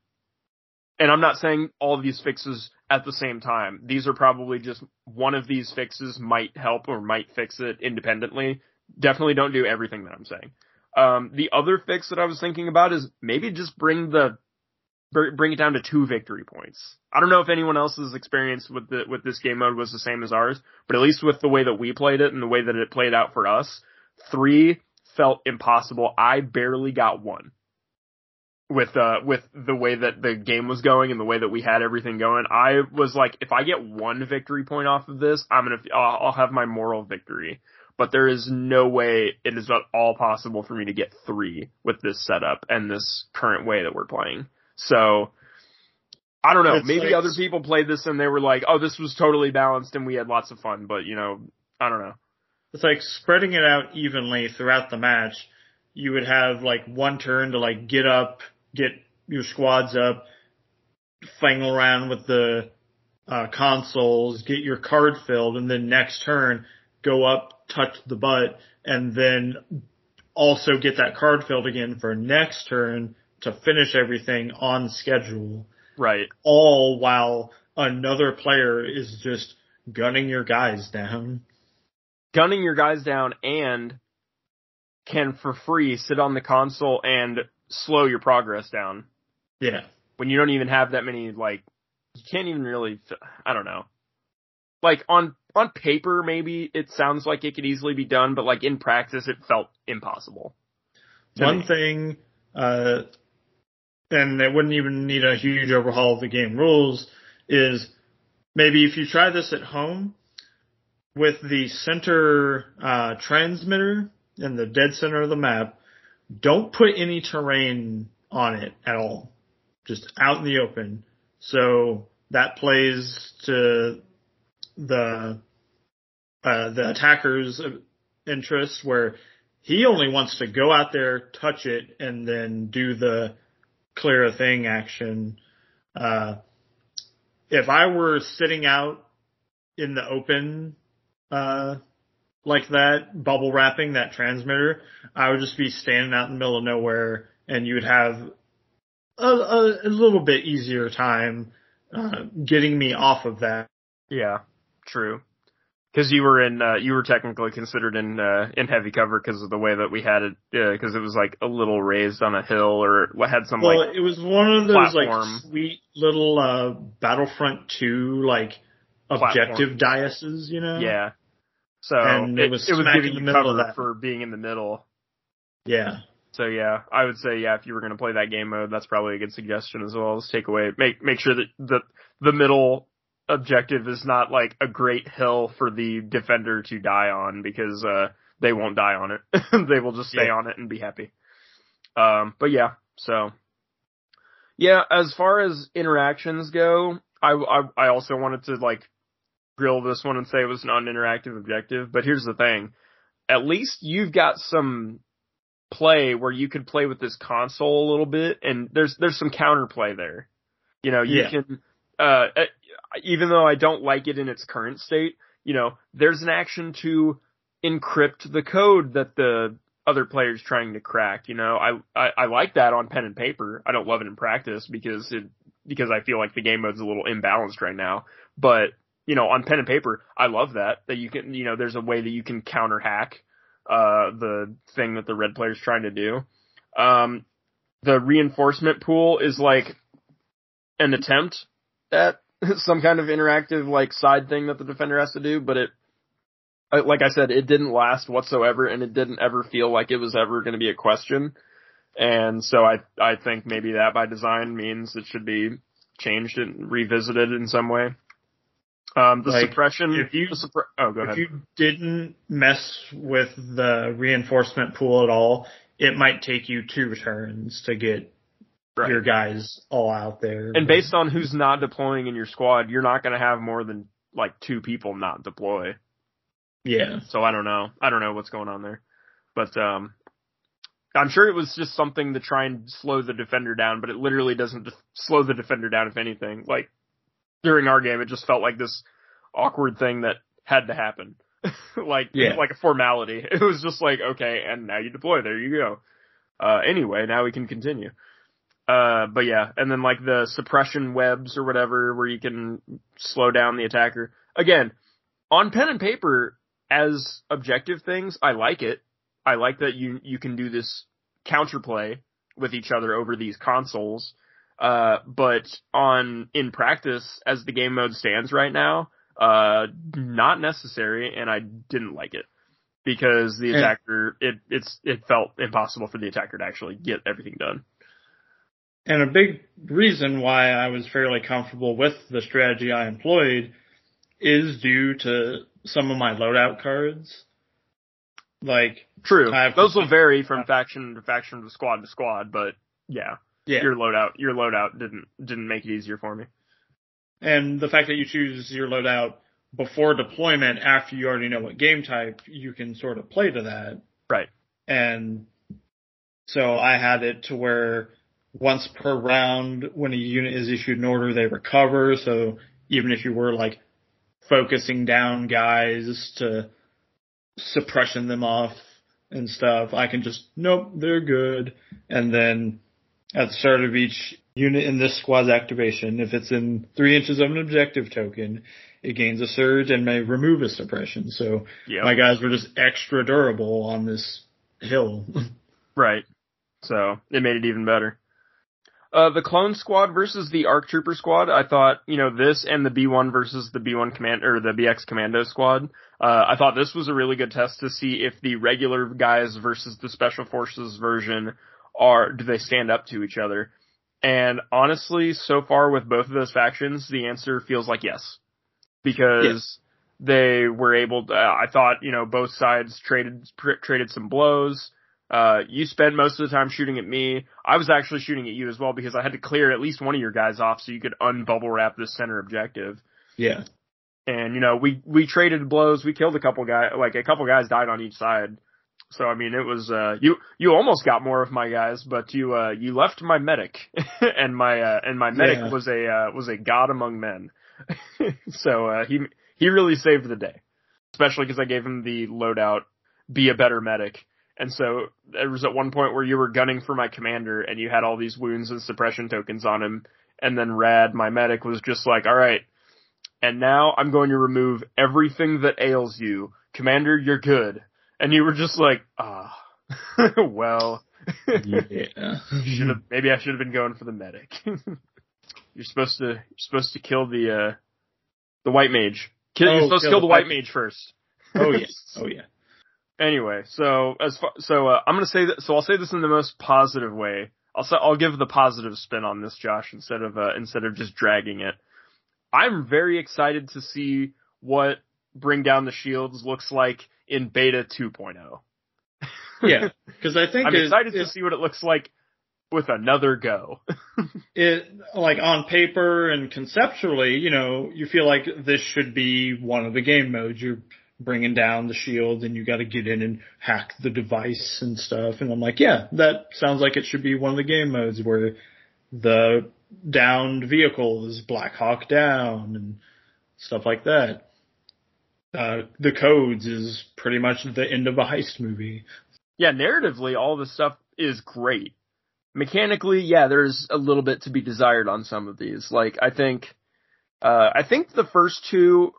and I'm not saying all of these fixes at the same time. These are probably just one of these fixes might help or might fix it independently. Definitely don't do everything that I'm saying. Um, the other fix that I was thinking about is maybe just bring the bring it down to two victory points. I don't know if anyone else's experience with the with this game mode was the same as ours, but at least with the way that we played it and the way that it played out for us, three felt impossible. I barely got one. With uh with the way that the game was going and the way that we had everything going, I was like, if I get one victory point off of this, I'm gonna I'll, I'll have my moral victory. But there is no way it is at all possible for me to get three with this setup and this current way that we're playing. So I don't know. It's Maybe like- other people played this and they were like, "Oh, this was totally balanced and we had lots of fun." But you know, I don't know. It's like spreading it out evenly throughout the match. You would have like one turn to like get up, get your squads up, fangle around with the uh, consoles, get your card filled, and then next turn go up, touch the butt, and then also get that card filled again for next turn to finish everything on schedule. Right. All while another player is just gunning your guys down. Gunning your guys down and can for free sit on the console and slow your progress down Yeah. when you don't even have that many like you can't even really I don't know. Like on on paper maybe it sounds like it could easily be done, but like in practice it felt impossible. One me. thing, uh, and it wouldn't even need a huge overhaul of the game rules, is maybe if you try this at home with the center uh, transmitter in the dead center of the map, don't put any terrain on it at all. Just out in the open. So that plays to the uh, the attacker's interests where he only wants to go out there, touch it, and then do the clear a thing action. Uh, if I were sitting out in the open, uh, like that, bubble wrapping that transmitter, I would just be standing out in the middle of nowhere and you would have a, a, a little bit easier time, uh, getting me off of that. Yeah, true. Because you were in, uh, you were technically considered in uh, in heavy cover because of the way that we had it, because it was like a little raised on a hill or what had some Well, like it was one of those platform. like sweet little uh Battlefront 2 like objective diases, you know? yeah. So And it was it was giving you cover for being in the middle. Yeah. So yeah, I would say yeah, if you were going to play that game mode, that's probably a good suggestion as well. Let's take away make make sure that the the middle objective is not like a great hill for the defender to die on because uh they won't die on it. they will just stay Yeah. on it and be happy. Um but yeah, so yeah, as far as interactions go, I I, I also wanted to like grill this one and say it was an interactive objective, but here's the thing. At least you've got some play where you could play with this console a little bit and there's there's some counterplay there. You know, you Yeah. can uh, even though I don't like it in its current state, you know, there's an action to encrypt the code that the other player's trying to crack, you know. I, I I like that on pen and paper. I don't love it in practice because it because I feel like the game mode's a little imbalanced right now. But, you know, on pen and paper, I love that that you can, you know, there's a way that you can counter hack uh, the thing that the red player's trying to do. Um, the reinforcement pool is like an attempt at some kind of interactive like side thing that the defender has to do, but it, like I said, it didn't last whatsoever, and it didn't ever feel like it was ever going to be a question. And so I I think maybe that by design means it should be changed and revisited in some way. Um, the Like, suppression. if you- suppre- oh, go If ahead. you didn't mess with the reinforcement pool at all, it might take you two turns to get Right. your guys all out there. And based on who's not deploying in your squad, you're not going to have more than like two people not deploy. yeah, So I don't know. I don't know what's going on there. But um, I'm sure it was just something to try and slow the defender down, but it literally doesn't slow the defender down. If anything, like during our game, it just felt like this awkward thing that had to happen, like Yeah. like a formality. It was just like okay, and now you deploy. There you go. Uh, anyway, now we can continue. Uh, but yeah, and then like the suppression webs or whatever, where you can slow down the attacker. Again, on pen and paper, as objective things, I like it. I like that you you can do this counterplay with each other over these consoles. Uh, but on in practice, as the game mode stands right now, uh, not necessary, and I didn't like it because the And- attacker it it's it felt impossible for the attacker to actually get everything done. And a big reason why I was fairly comfortable with the strategy I employed is due to some of my loadout cards. Like, True, those will vary from faction to faction to squad to squad, but yeah, yeah. your loadout your loadout didn't didn't make it easier for me. And the fact that you choose your loadout before deployment after you already know what game type, you can sort of play to that. Right. And so I had it to where once per round, when a unit is issued an order, they recover. So even if you were like focusing down guys to suppression them off and stuff, I can just, nope, they're good. And then at the start of each unit in this squad's activation, if it's in three inches of an objective token, it gains a surge and may remove a suppression. So Yeah, my guys were just extra durable on this hill. Right. So it made it even better. Uh, the clone squad versus the ARC Trooper squad, I thought, you know, this and the B1 versus the B1 command, or the BX Commando squad, uh, I thought this was a really good test to see if the regular guys versus the special forces version are, do they stand up to each other? And honestly, so far with both of those factions, the answer feels like yes. Because they were able to, uh, I thought, you know, both sides traded, pr- traded some blows. Uh, you spend most of the time shooting at me. I was actually shooting at you as well because I had to clear at least one of your guys off so you could unbubble wrap this center objective. yeah. And you know, we we traded blows. We killed a couple guys. Like a couple guys died on each side. So I mean, it was uh you you almost got more of my guys, but you uh you left my medic, and my uh and my medic Yeah. was a uh, was a god among men. so uh he he really saved the day, especially because I gave him the loadout, be a better medic. And so there was at one point where you were gunning for my commander and you had all these wounds and suppression tokens on him. And then Rad, my medic, was just like, all right, and now I'm going to remove everything that ails you. Commander, you're good. And you were just like, ah, well, Yeah. should have, maybe I should have been going for the medic. you're supposed to, you're supposed to kill the, uh, the white mage. Kill, Oh, you're supposed to kill kill the the white white- mage first. oh yeah. Oh yeah. Anyway, so as far, so uh, I'm gonna say that. So I'll say this in the most positive way. I'll say I'll give the positive spin on this, Josh, instead of uh, instead of just dragging it. I'm very excited to see what Bring Down the Shields looks like in Beta 2.0. Yeah. Because I think I'm it- excited to see what it looks like with another go. it like on paper and conceptually, you know, you feel like this should be one of the game modes. You're bringing down the shield and you got to get in and hack the device and stuff. And I'm like, yeah, that sounds like it should be one of the game modes where the downed vehicle is Black Hawk down and stuff like that. Uh, the codes is pretty much the end of a heist movie. yeah, narratively, all this stuff is great. Mechanically, yeah, there's a little bit to be desired on some of these. Like, I think, uh, I think the first two,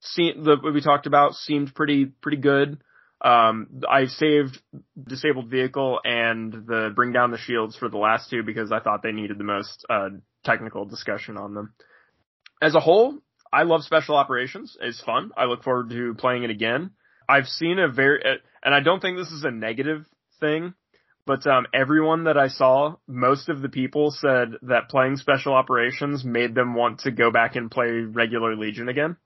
seem, the what we talked about seemed pretty pretty good. Um, I saved disabled vehicle and the bring down the shields for the last two because I thought they needed the most uh, technical discussion on them. As a whole, I love special operations. It's fun. I look forward to playing it again. I've seen a very, and I don't think this is a negative thing, but um, everyone that I saw, most of the people said that playing special operations made them want to go back and play regular Legion again.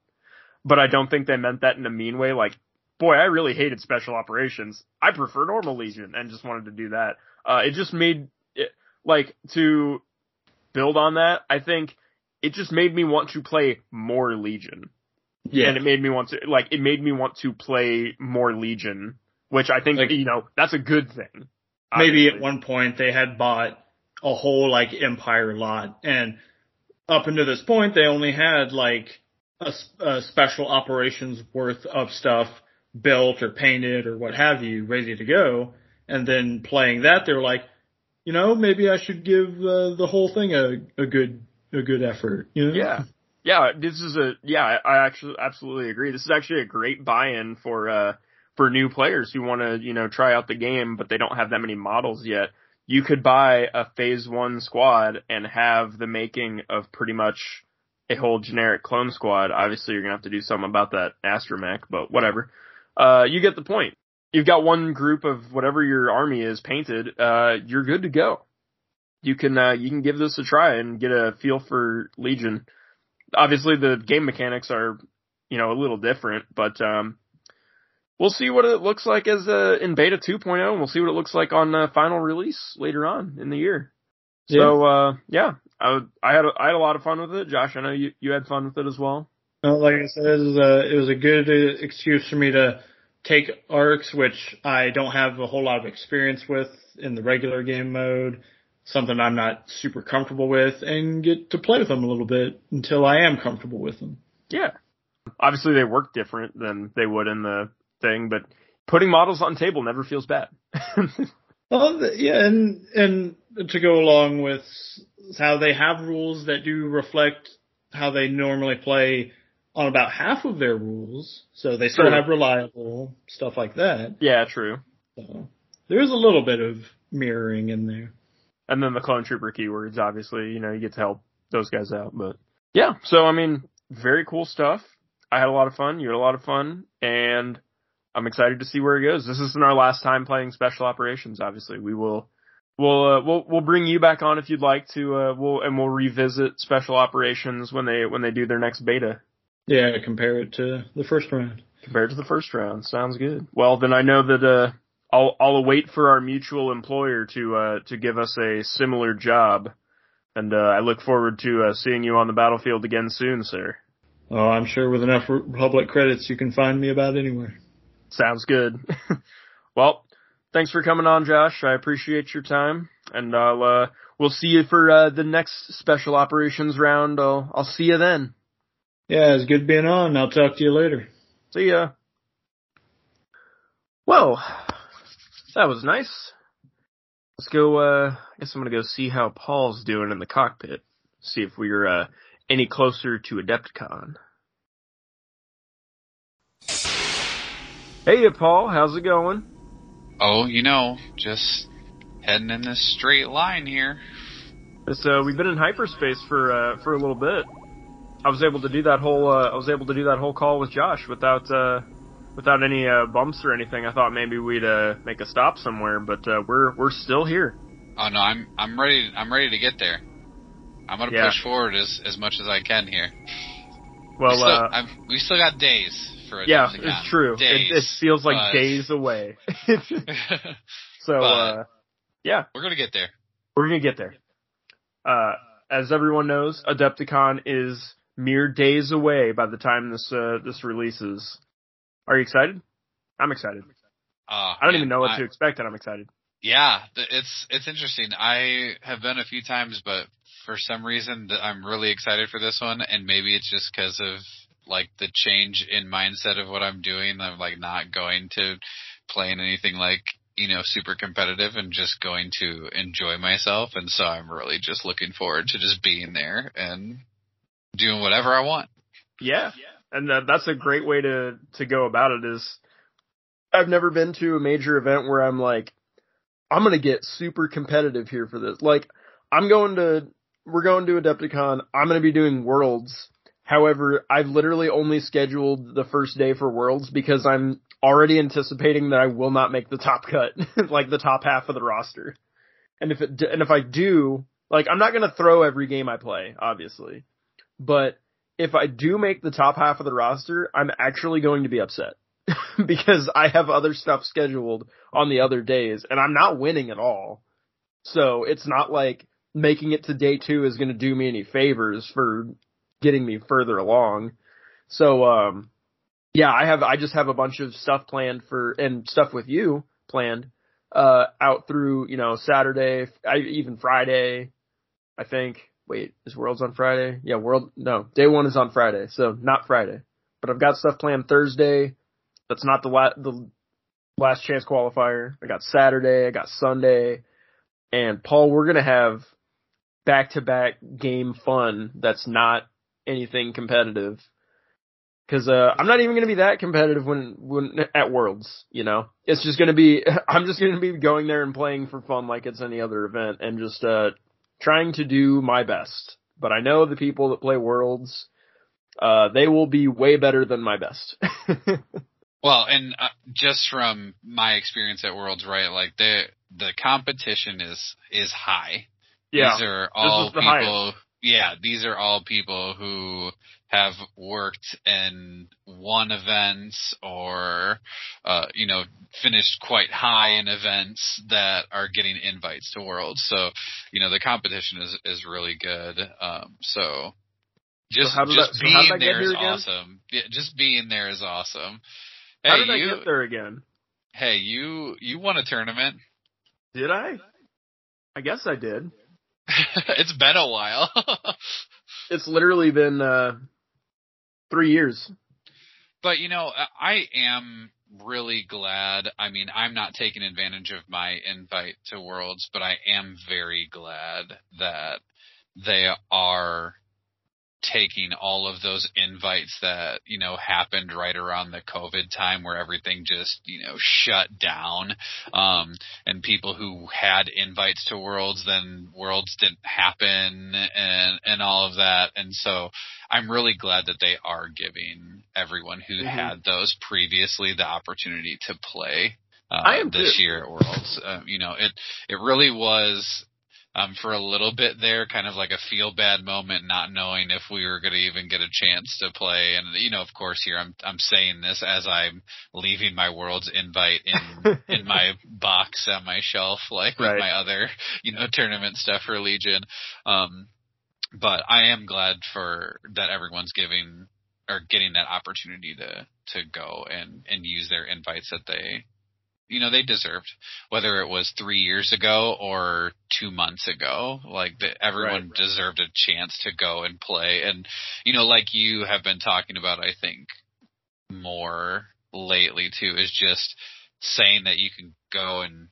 But I don't think they meant that in a mean way. Like, boy, I really hated special operations. I prefer normal Legion and just wanted to do that. Uh, it just made it, like, to build on that, I think it just made me want to play more Legion Yeah. and it made me want to like it made me want to play more Legion which I think Like- you know that's a good thing. maybe at one point they had bought a whole like empire lot and up until this point they only had like a, a special operations worth of stuff built or painted or what have you ready to go and then playing that they're like you know maybe i should give uh, the whole thing a, a good a good effort you know Yeah. Yeah, this is a yeah, I actually absolutely agree. This is actually a great buy-in for uh for new players who want to, you know, try out the game but they don't have that many models yet. You could buy a phase 1 squad and have the making of pretty much a whole generic clone squad. Obviously, you're going to have to do something about that astromech, but whatever. Uh you get the point. You've got one group of whatever your army is painted, uh you're good to go. You can uh you can give this a try and get a feel for Legion obviously the game mechanics are, you know, a little different, but um, we'll see what it looks like as uh, in beta 2.0, and we'll see what it looks like on uh, final release later on in the year. So uh, yeah, I, had a, I had a lot of fun with it. Josh, I know you you had fun with it as well. Uh, like I said, it was, a, it was a good excuse for me to take arcs, which I don't have a whole lot of experience with in the regular game mode, something I'm not super comfortable with, and get to play with them a little bit until I am comfortable with them. Yeah, obviously they work different than they would in the thing, but putting models on table never feels bad. Well, yeah, and and to go along with how they have rules that do reflect how they normally play on about half of their rules, so they still True. have reliable stuff like that. yeah, true. So there is a little bit of mirroring in there. And then the clone trooper keywords, obviously, you know, you get to help those guys out. But yeah, so I mean, very cool stuff. I had a lot of fun. You had a lot of fun, and I'm excited to see where it goes. This isn't our last time playing special operations. Obviously, we will. We'll uh, we'll we'll bring you back on if you'd like to. Uh, we'll and we'll revisit special operations when they when they do their next beta Yeah, compare it to the first round. compared to the first round. Sounds good. Well, then I know that uh, I'll I'll await for our mutual employer to uh, to give us a similar job, and uh, I look forward to uh, seeing you on the battlefield again soon, sir. Oh, I'm sure with enough Republic credits, you can find me about anywhere. Sounds good. well, thanks for coming on, Josh. I appreciate your time, and I'll uh, we'll see you for uh, the next special operations round. I'll I'll see you then. Yeah, it's good being on. I'll talk to you later. See ya. Well, that was nice. Let's go, uh, I guess I'm gonna go see how Paul's doing in the cockpit. See if we're, uh, any closer to Adepticon. Hey, Paul, how's it going? Oh, you know, just heading in this straight line here. Uh, we've been in hyperspace for, uh, for a little bit. I was able to do that whole, uh, I was able to do that whole call with Josh without, uh, without any, uh, bumps or anything. I thought maybe we'd, uh, make a stop somewhere, but, uh, we're, we're still here. Oh no, I'm I'm ready. I'm ready to get there. I'm gonna Yeah. push forward as as much as I can here. Well, we still, uh, we still got days for it. Yeah, it's true. It, Days, it feels like but- days away. so, uh, yeah, We're gonna get there. we're gonna get there. Uh, as everyone knows, Adepticon is mere days away by the time this, uh, this releases. Are you excited? I'm excited. Uh, I don't man, even know what I- to expect and I'm excited. Yeah, it's it's interesting. I have been a few times, but for some reason I'm really excited for this one, and maybe it's just because of like the change in mindset of what I'm doing. I'm like not going to playing anything like you know super competitive and just going to enjoy myself, and so I'm really just looking forward to just being there and doing whatever I want. Yeah. And uh, that's a great way to, to go about it is I've never been to a major event where I'm like, I'm going to get super competitive here for this. Like I'm going to, we're going to Adepticon. I'm going to be doing worlds. However, I've literally only scheduled the first day for worlds because I'm already anticipating that I will not make the top cut, like the top half of the roster. And if it, and if I do, like I'm not going to throw every game I play, obviously, but if I do make the top half of the roster, I'm actually going to be upset because I have other stuff scheduled on the other days and I'm not winning at all. So it's not like making it to day two is going to do me any favors for getting me further along. So, um, Yeah, I have. I just have a bunch of stuff planned for and stuff with you planned uh out through you know Saturday, I, even Friday. I think. Wait, is Worlds on Friday? Yeah, World. No, day one is on Friday, so not Friday. But I've got stuff planned Thursday. That's not the la- the last chance qualifier. I got Saturday. I got Sunday. And Paul, we're gonna have back to back game fun. That's not anything competitive because uh, I'm not even going to be that competitive when when at Worlds. You know, it's just going to be I'm just going to be going there and playing for fun like it's any other event and just uh, trying to do my best. But I know the people that play Worlds, uh, they will be way better than my best. well, and uh, just from my experience at Worlds, right? Like the the competition is is high. Yeah, these are all people. highest. Yeah, these are all people who have worked and won events or, uh, you know, finished quite high in events that are getting invites to Worlds. So, you know, the competition is, is really good. Um, so just, how just that- so how being I there is awesome. Yeah, just being there is awesome. How did you, I get there again? hey, you, you won a tournament. Did I? I guess I did. it's been a while. It's literally been uh three years. But you know, I am really glad. I mean, I'm not taking advantage of my invite to Worlds, but I am very glad that they are taking all of those invites that, you know, happened right around the COVID time where everything just, you know, shut down. Um, and people who had invites to Worlds, then Worlds didn't happen and, and all of that. And so I'm really glad that they are giving everyone who Mhm. had those previously the opportunity to play. Uh, this too. year at Worlds. Uh, you know, it, it really was um, for a little bit there, kind of like a feel bad moment, not knowing if we were going to even get a chance to play. And you know, of course, here I'm I'm saying this as I'm leaving my world's invite in in my box on my shelf, like with my other you know tournament stuff for Legion. Um, but I am glad for that everyone's giving or getting that opportunity to to go and and use their invites that they you know they deserved whether it was three years ago or two months ago like that everyone Right. deserved a chance to go and play and you know like you have been talking about i think more lately too is just saying that you can go and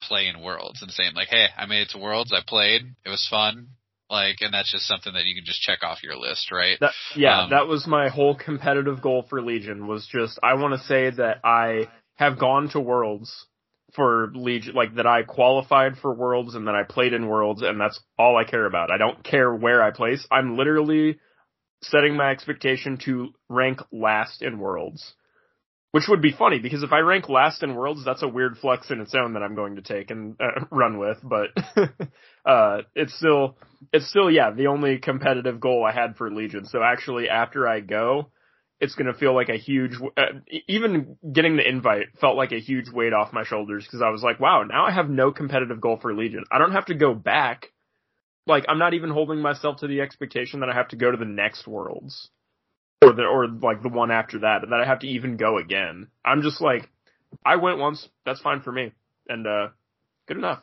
play in worlds and saying like hey i made it to worlds i played it was fun like and that's just something that you can just check off your list right That yeah, Um, that was my whole competitive goal for Legion was just I want to say that I have gone to Worlds for Legion, like that I qualified for Worlds and that I played in Worlds, and that's all I care about. I don't care where I place. I'm literally setting my expectation to rank last in Worlds. Which would be funny because if I rank last in Worlds, that's a weird flex in its own that I'm going to take and uh, run with. But uh, it's still, it's still, yeah, the only competitive goal I had for Legion. So actually, after I go, it's going to feel like a huge, uh, even getting the invite felt like a huge weight off my shoulders because I was like, wow, now I have no competitive goal for Legion. I don't have to go back. Like, I'm not even holding myself to the expectation that I have to go to the next Worlds or the or like the one after that that I have to even go again. I'm just like I went once, that's fine for me. And uh good enough.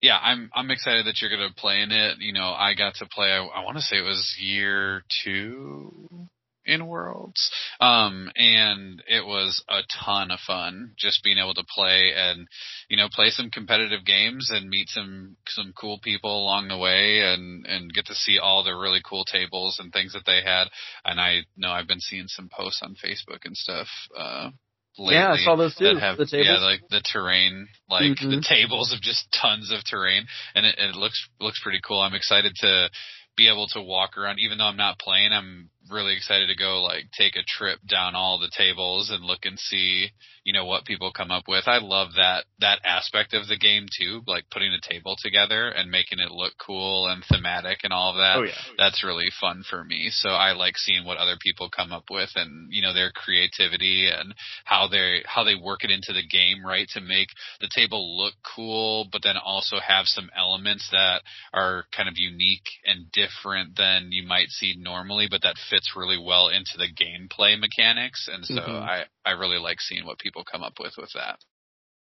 yeah, I'm I'm excited that you're gonna play in it. You know, I got to play. I, I want to say it was year two in Worlds, um, and it was a ton of fun just being able to play and you know play some competitive games and meet some some cool people along the way and and get to see all the really cool tables and things that they had. And I know I've been seeing some posts on Facebook and stuff. Uh, lately Yeah, I saw those too, have, the tables. Yeah, like the terrain, like the Mhm. tables of just tons of terrain, and it, it looks looks pretty cool. I'm excited to be able to walk around, even though I'm not playing. I'm really excited to go like take a trip down all the tables and look and see, you know, what people come up with. I love that that aspect of the game too, like putting a table together and making it look cool and thematic and all of that Oh yeah. that's really fun for me. So I like seeing what other people come up with and you know their creativity and how they how they work it into the game right to make the table look cool but then also have some elements that are kind of unique and different than you might see normally but that fit fits really well into the gameplay mechanics, and so Mhm. I I really like seeing what people come up with with that.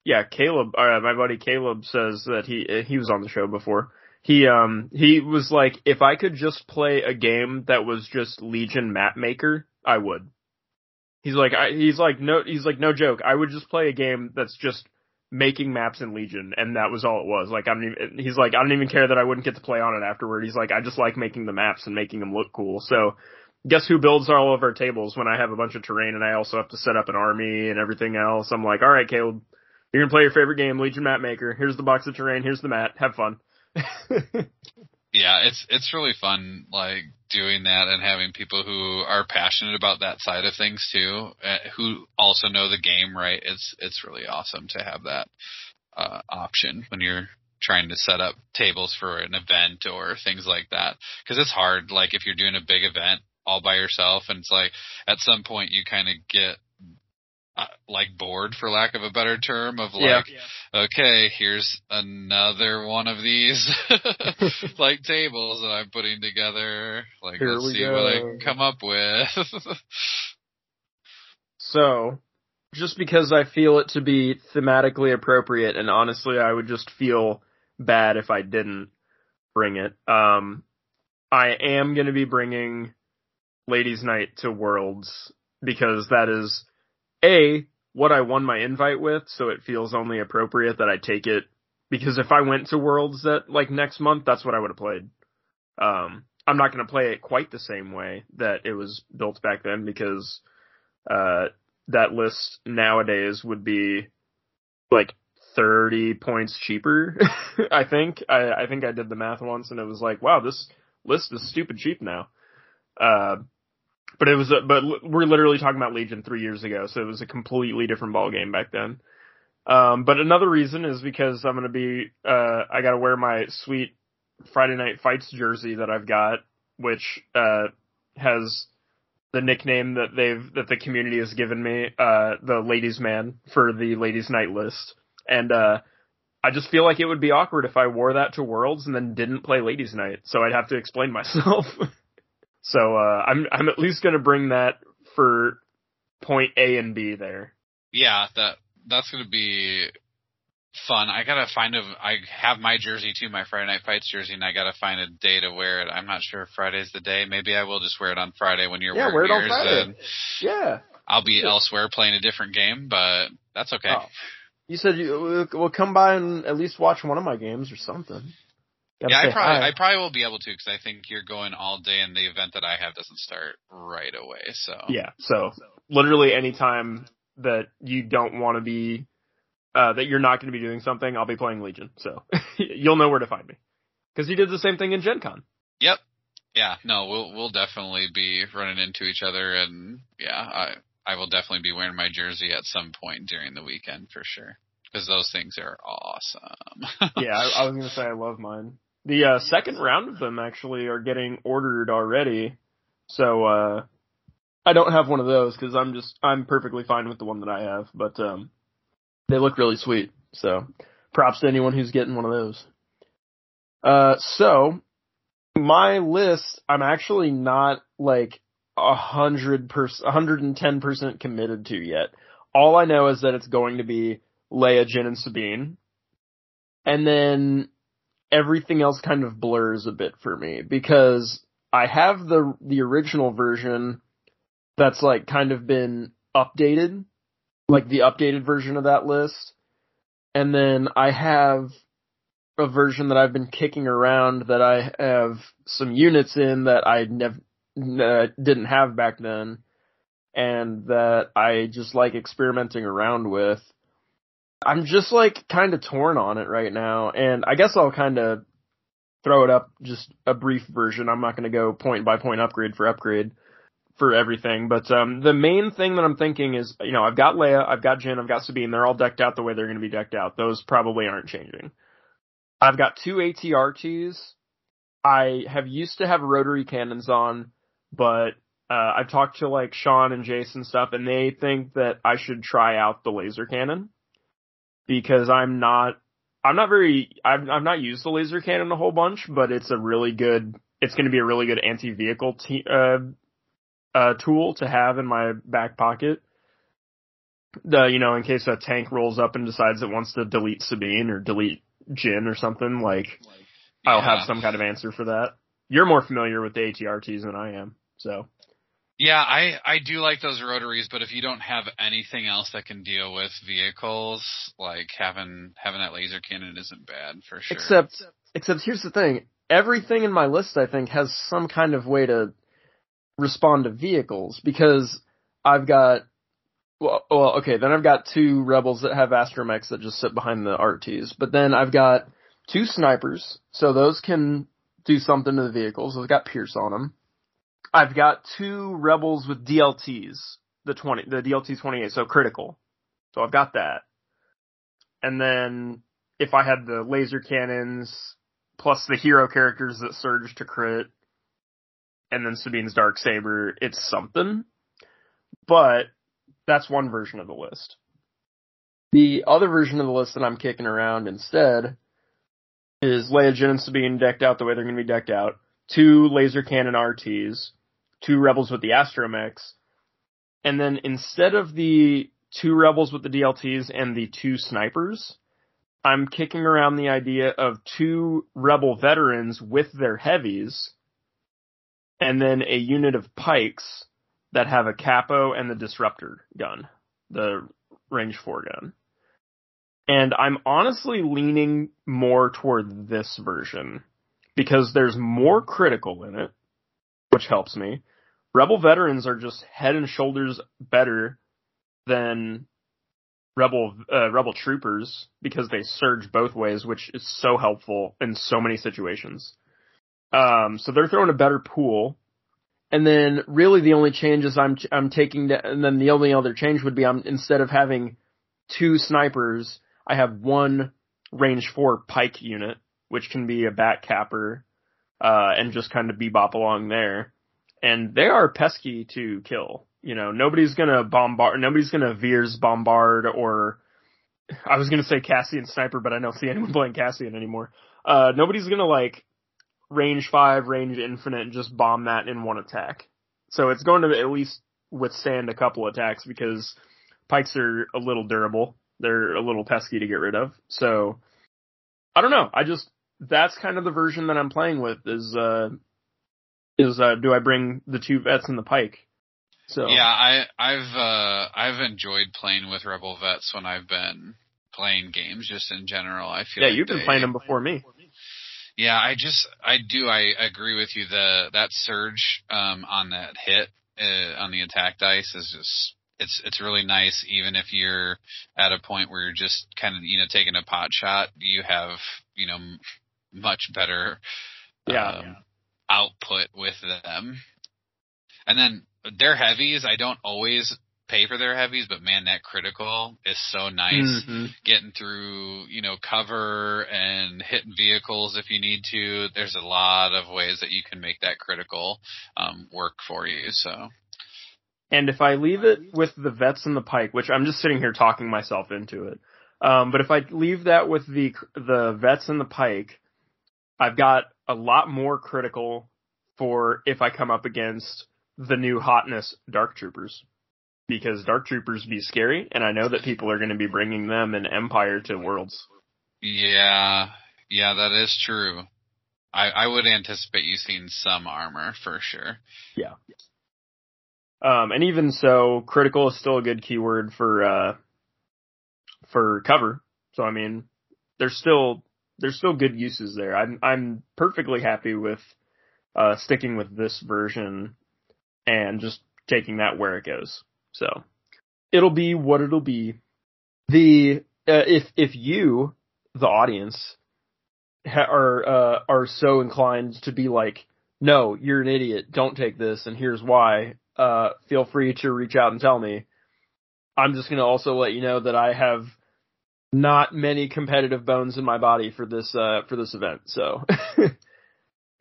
Yeah, Caleb, uh, my buddy Caleb says that he uh, he was on the show before. He um he was like, if I could just play a game that was just Legion map maker, I would. He's like, I, he's like no, he's like no joke. I would just play a game that's just making maps in Legion, and that was all it was. Like I don't even. He's like, I don't even care that I wouldn't get to play on it afterward. He's like, I just like making the maps and making them look cool. So. Guess who builds all of our tables when I have a bunch of terrain and I also have to set up an army and everything else? I'm like, all right, Caleb, you're gonna play your favorite game, Legion Map Maker. Here's the box of terrain. Here's the mat. Have fun. Yeah, it's it's really fun like doing that and having people who are passionate about that side of things too, uh, who also know the game right. It's it's really awesome to have that uh, option when you're trying to set up tables for an event or things like that because it's hard like if you're doing a big event all by yourself and it's like at some point you kind of get uh, like bored for lack of a better term of Yeah. like okay, here's another one of these like tables that I'm putting together. Like Here let's we see what I can come up with. so, just because I feel it to be thematically appropriate, and honestly, I would just feel bad if I didn't bring it. Um, I am gonna be bringing Ladies' Night to Worlds because that is a what I won my invite with, so it feels only appropriate that I take it. Because if I went to Worlds that like next month, that's what I would have played. Um, I'm not going to play it quite the same way that it was built back then because uh, that list nowadays would be like 30 points cheaper. I think I, I think I did the math once and it was like, wow, this list is stupid cheap now. Uh, but it was, a, but we're literally talking about Legion three years ago, so it was a completely different ball game back then. Um, but another reason is because I'm gonna be, uh, I gotta wear my sweet Friday Night Fights jersey that I've got, which, uh, has the nickname that they've, that the community has given me, uh, the ladies man for the ladies night list. And, uh, I just feel like it would be awkward if I wore that to Worlds and then didn't play ladies night, so I'd have to explain myself. So, uh, I'm, I'm at least gonna bring that for point A and B there. yeah, that that's gonna be fun. I gotta find a. I have my jersey too, my Friday Night Fights jersey, and I gotta find a day to wear it. I'm not sure if Friday's the day. Maybe I will just wear it on Friday when you're Yeah, wearing wear it on. Friday. Yeah. I'll be Sure. elsewhere playing a different game, but that's okay. Oh. You said you will come by and at least watch one of my games or something. Gotta yeah, I probably hi. I probably will be able to because I think you're going all day, and the event that I have doesn't start right away. So yeah. So literally any time that you don't want to be, uh, that you're not going to be doing something, I'll be playing Legion. So you'll know where to find me. Because he did the same thing in Gen Con. Yep. Yeah. No, we'll we'll definitely be running into each other, and yeah, I I will definitely be wearing my jersey at some point during the weekend for sure because those things are awesome. yeah, I, I was going to say I love mine. The uh, second round of them actually are getting ordered already. So uh, I don't have one of those because I'm just I'm perfectly fine with the one that I have. But um, they look really sweet. So props to anyone who's getting one of those. Uh, so my list, I'm actually not like a hundred percent, hundred and ten percent committed to yet. All I know is that it's going to be Leia, Jyn, and Sabine, and then everything else kind of blurs a bit for me because I have the the original version that's like kind of been updated, like the updated version of that list, and then I have a version that I've been kicking around that I have some units in that I never uh, didn't have back then, and that I just like experimenting around with. I'm just like kind of torn on it right now, and I guess I'll kind of throw it up just a brief version. I'm not going to go point by point upgrade for upgrade for everything, but um, the main thing that I'm thinking is, you know, I've got Leia, I've got Jyn, I've got Sabine. They're all decked out the way they're going to be decked out. Those probably aren't changing. I've got two ATRTs. I have used to have rotary cannons on, but uh, I've talked to like Sean and Jason stuff, and they think that I should try out the laser cannon because I'm not, I'm not very, I've I've not used the laser cannon a whole bunch, but it's a really good, it's going to be a really good anti-vehicle te- uh, uh, tool to have in my back pocket. The you know in case a tank rolls up and decides it wants to delete Sabine or delete Jyn or something like I'll have some kind of answer for that. You're more familiar with the ATRTs than I am, so Yeah, I I do like those rotaries, but if you don't have anything else that can deal with vehicles, like having having that laser cannon isn't bad for sure. except except here's the thing: everything in my list I think has some kind of way to respond to vehicles because I've got well, well okay, then I've got two rebels that have astromechs that just sit behind the RTs, but then I've got two snipers, so those can do something to the vehicles. They've got Pierce on them. I've got two rebels with DLTs, the twenty, the DLT twenty eight, so critical. So I've got that, and then if I had the laser cannons plus the hero characters that surge to crit, and then Sabine's dark saber, it's something. But that's one version of the list. The other version of the list that I'm kicking around instead is Leia, Jyn, and Sabine decked out the way they're going to be decked out. Two laser cannon RTs, two rebels with the astromechs, and then instead of the two rebels with the DLTs and the two snipers, I'm kicking around the idea of two rebel veterans with their heavies, and then a unit of Pykes that have a capo and the disruptor gun, the range four gun. And I'm honestly leaning more toward this version because there's more critical in it, which helps me. Rebel veterans are just head and shoulders better than rebel uh, rebel troopers because they surge both ways, which is so helpful in so many situations. Um, so they're throwing a better pool. And then really the only changes I'm I'm taking to, and then the only other change would be I'm instead of having two snipers, I have one range four Pyke unit, which can be a bat capper, uh, and just kind of bebop along there. And they are pesky to kill. You know, nobody's gonna bombard, nobody's gonna Veers bombard or, I was gonna say Cassian sniper, but I don't see anyone playing Cassian anymore. Uh, nobody's gonna like range five, range infinite, and just bomb that in one attack. So it's going to at least withstand a couple attacks because Pykes are a little durable. They're a little pesky to get rid of. So I don't know. I just that's kind of the version that I'm playing with is uh is uh do I bring the two vets and the Pyke? So Yeah, I I've uh I've enjoyed playing with Rebel Vets when I've been playing games just in general. I feel yeah, like you've been they- playing them before me. Yeah, I just I do I agree with you. The that surge um on that hit uh, on the attack dice is just it's it's really nice. Even if you're at a point where you're just kind of you know taking a pot shot, you have you know m- much better Yeah. um, output with them. And then their heavies, I don't always pay for their heavies, but man, that critical is so nice Mhm. getting through, you know, cover and hitting vehicles if you need to. There's a lot of ways that you can make that critical um, work for you. So And if I leave it with the vets and the Pyke, which I'm just sitting here talking myself into it, um, but if I leave that with the the vets and the Pyke, I've got a lot more critical for if I come up against the new hotness dark troopers, because dark troopers be scary, and I know that people are going to be bringing them in Empire to Worlds. yeah, yeah, that is true. I, I would anticipate you seeing some armor for sure. Yeah. Um, and even so, critical is still a good keyword for uh, for cover. So I mean, there's still there's still good uses there. I'm I'm perfectly happy with uh, sticking with this version and just taking that where it goes. So it'll be what it'll be. The uh, if if you the audience ha- are uh, are so inclined to be like, no, you're an idiot. Don't take this, and here's why. Uh, feel free to reach out and tell me. I'm just gonna also let you know that I have not many competitive bones in my body for this uh for this event. So uh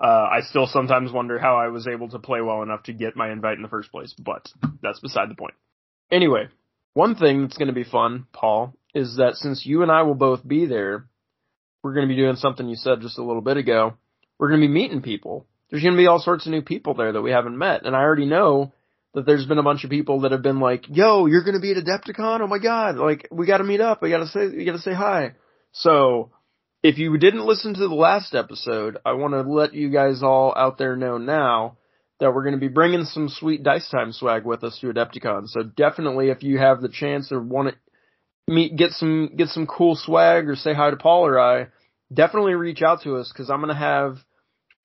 I still sometimes wonder how I was able to play well enough to get my invite in the first place, but that's beside the point. Anyway, one thing that's going to be fun, Paul, is that since you and I will both be there, we're going to be doing something you said just a little bit ago. We're going to be meeting people. There's going to be all sorts of new people there that we haven't met, and I already know that there's been a bunch of people that have been like, "Yo, you're gonna be at Adepticon? Oh my god! Like, we got to meet up. I gotta say, we gotta say hi." So, if you didn't listen to the last episode, I want to let you guys all out there know now that we're going to be bringing some sweet dice time swag with us to Adepticon. So definitely, if you have the chance or want to meet, get some get some cool swag or say hi to Paul or I, definitely reach out to us because I'm going to have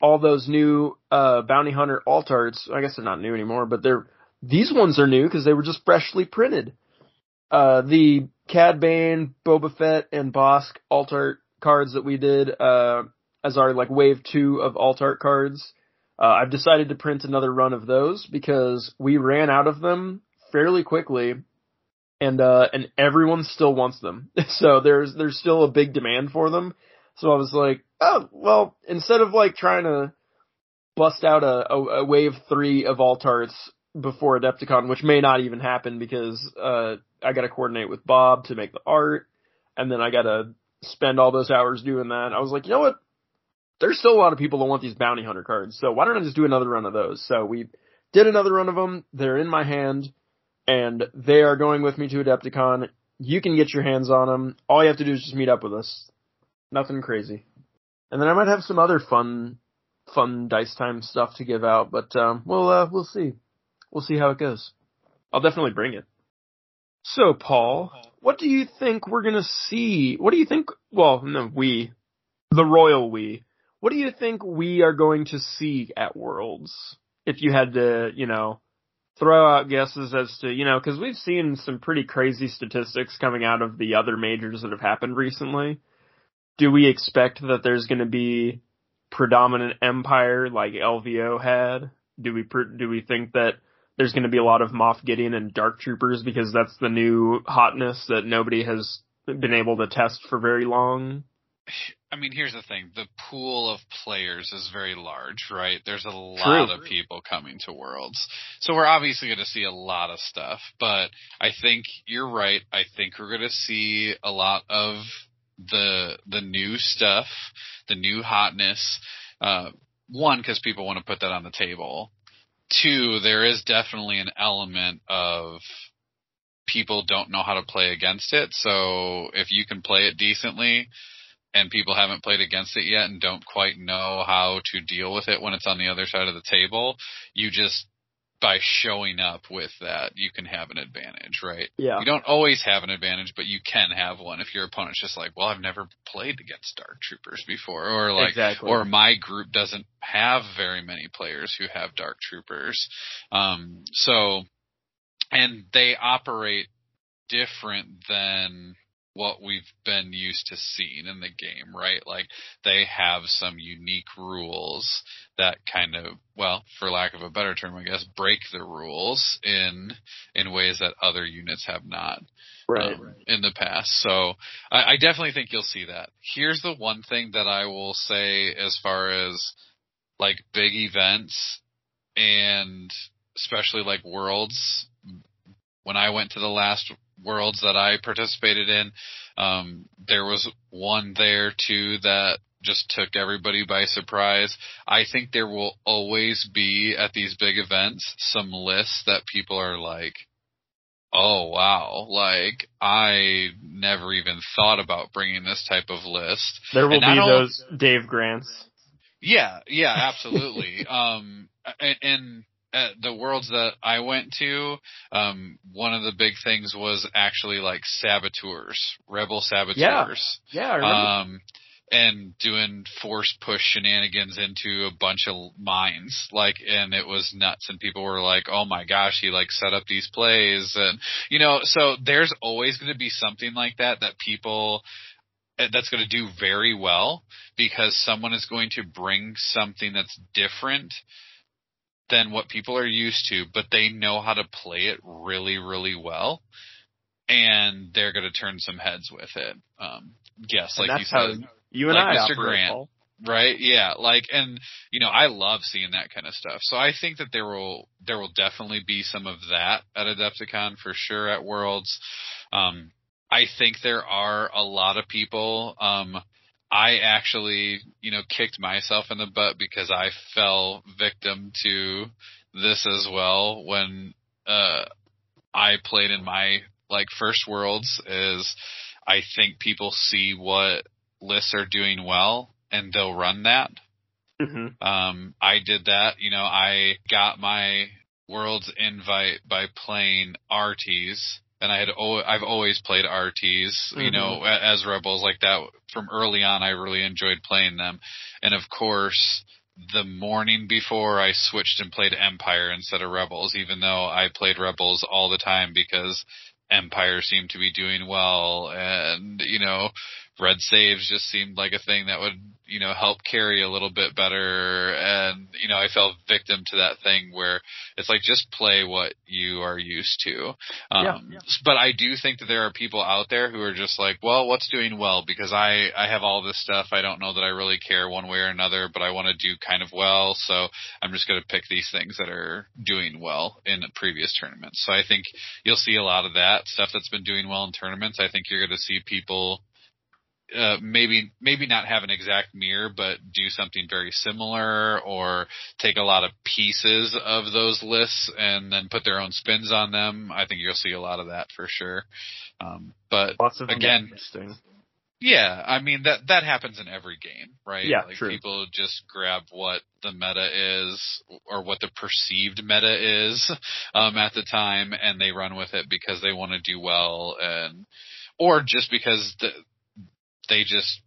all those new uh, bounty hunter alt arts. I guess they're not new anymore, but they're these ones are new because they were just freshly printed. Uh, the Cad Bane, Boba Fett, and Bossk alt art cards that we did uh, as our like wave two of alt art cards uh, I've decided to print another run of those because we ran out of them fairly quickly, and uh, and everyone still wants them. so there's there's still a big demand for them. So I was like, oh well, instead of like trying to bust out a, a, a wave three of alt arts before Adepticon, which may not even happen because uh, I got to coordinate with Bob to make the art, and then I got to spend all those hours doing that. I was like, you know what? there's still a lot of people that want these bounty hunter cards. So why don't I just do another run of those? So we did another run of them. They're in my hand and they are going with me to Adepticon. You can get your hands on them. All you have to do is just meet up with us. Nothing crazy. And then I might have some other fun, fun dice time stuff to give out, but, um, we'll, uh, we'll see. We'll see how it goes. I'll definitely bring it. So, Paul, what do you think we're gonna see? What do you think? Well, no, we, the royal we, what do you think we are going to see at Worlds? If you had to, you know, throw out guesses as to, you know, because we've seen some pretty crazy statistics coming out of the other majors that have happened recently. Do we expect that there's going to be predominant empire like LVO had? Do we do we think that there's going to be a lot of Moff Gideon and Dark Troopers because that's the new hotness that nobody has been able to test for very long? I mean, here's the thing: the pool of players is very large, right? There's a lot True. of people coming to Worlds, so we're obviously going to see a lot of stuff. But I think you're right. I think we're going to see a lot of the the new stuff, the new hotness. Uh, one, because people want to put that on the table. Two, there is definitely an element of people don't know how to play against it. So if you can play it decently, and people haven't played against it yet and don't quite know how to deal with it when it's on the other side of the table, you just by showing up with that, you can have an advantage, right? Yeah. You don't always have an advantage, but you can have one if your opponent's just like, well, I've never played against Dark Troopers before, or like, Exactly. or my group doesn't have very many players who have Dark Troopers. Um, so, and they operate different than what we've been used to seeing in the game, right? Like they have some unique rules that kind of, well, for lack of a better term, I guess, break the rules in in ways that other units have not Right. um, in the past. So I, I definitely think you'll see that. Here's the one thing that I will say as far as like big events and especially like worlds. When I went to the last worlds that I participated in, um, there was one there too that just took everybody by surprise. I think there will always be at these big events some lists that people are like, oh wow, like I never even thought about bringing this type of list. There will be those Dave Grants. Yeah, yeah, absolutely. um, and, and at the worlds that I went to, um, one of the big things was actually like saboteurs, rebel saboteurs. Yeah, remember. Um, and doing force push shenanigans into a bunch of mines, like, and it was nuts. And people were like, "Oh my gosh, he like set up these plays," and you know, so there's always going to be something like that that people uh, that's going to do very well because someone is going to bring something that's different than what people are used to, but they know how to play it really, really well. And they're going to turn some heads with it. Um, yes, and like you said, you and like I Mr. Grant. Paul. right? Yeah, like, and you know, I love seeing that kind of stuff. So I think that there will there will definitely be some of that at Adepticon for sure at Worlds. Um, I think there are a lot of people. Um, I actually, you know, kicked myself in the butt because I fell victim to this as well when uh, I played in my like first worlds is I think people see what lists are doing well and they'll run that. Mm-hmm. Um, I did that. You know, I got my world's invite by playing RTs and I had I've always played RTs, mm-hmm. you know, as rebels like that from early on. I really enjoyed playing them, and of course, the morning before I switched and played Empire instead of Rebels, even though I played Rebels all the time because Empire seemed to be doing well, and you know, red saves just seemed like a thing that would, you know, help carry a little bit better. And, you know, I fell victim to that thing where it's like just play what you are used to. Um, yeah, yeah. but I do think that there are people out there who are just like, well, what's doing well? Because I, I have all this stuff. I don't know that I really care one way or another, but I want to do kind of well. So I'm just going to pick these things that are doing well in previous tournaments. So I think you'll see a lot of that stuff that's been doing well in tournaments. I think you're going to see people uh, maybe maybe not have an exact mirror, but do something very similar, or take a lot of pieces of those lists and then put their own spins on them. I think you'll see a lot of that for sure. Um, but again, yeah, I mean that that happens in every game, right? Yeah, like true. people just grab what the meta is or what the perceived meta is um, at the time, and they run with it because they want to do well and or just because the, they just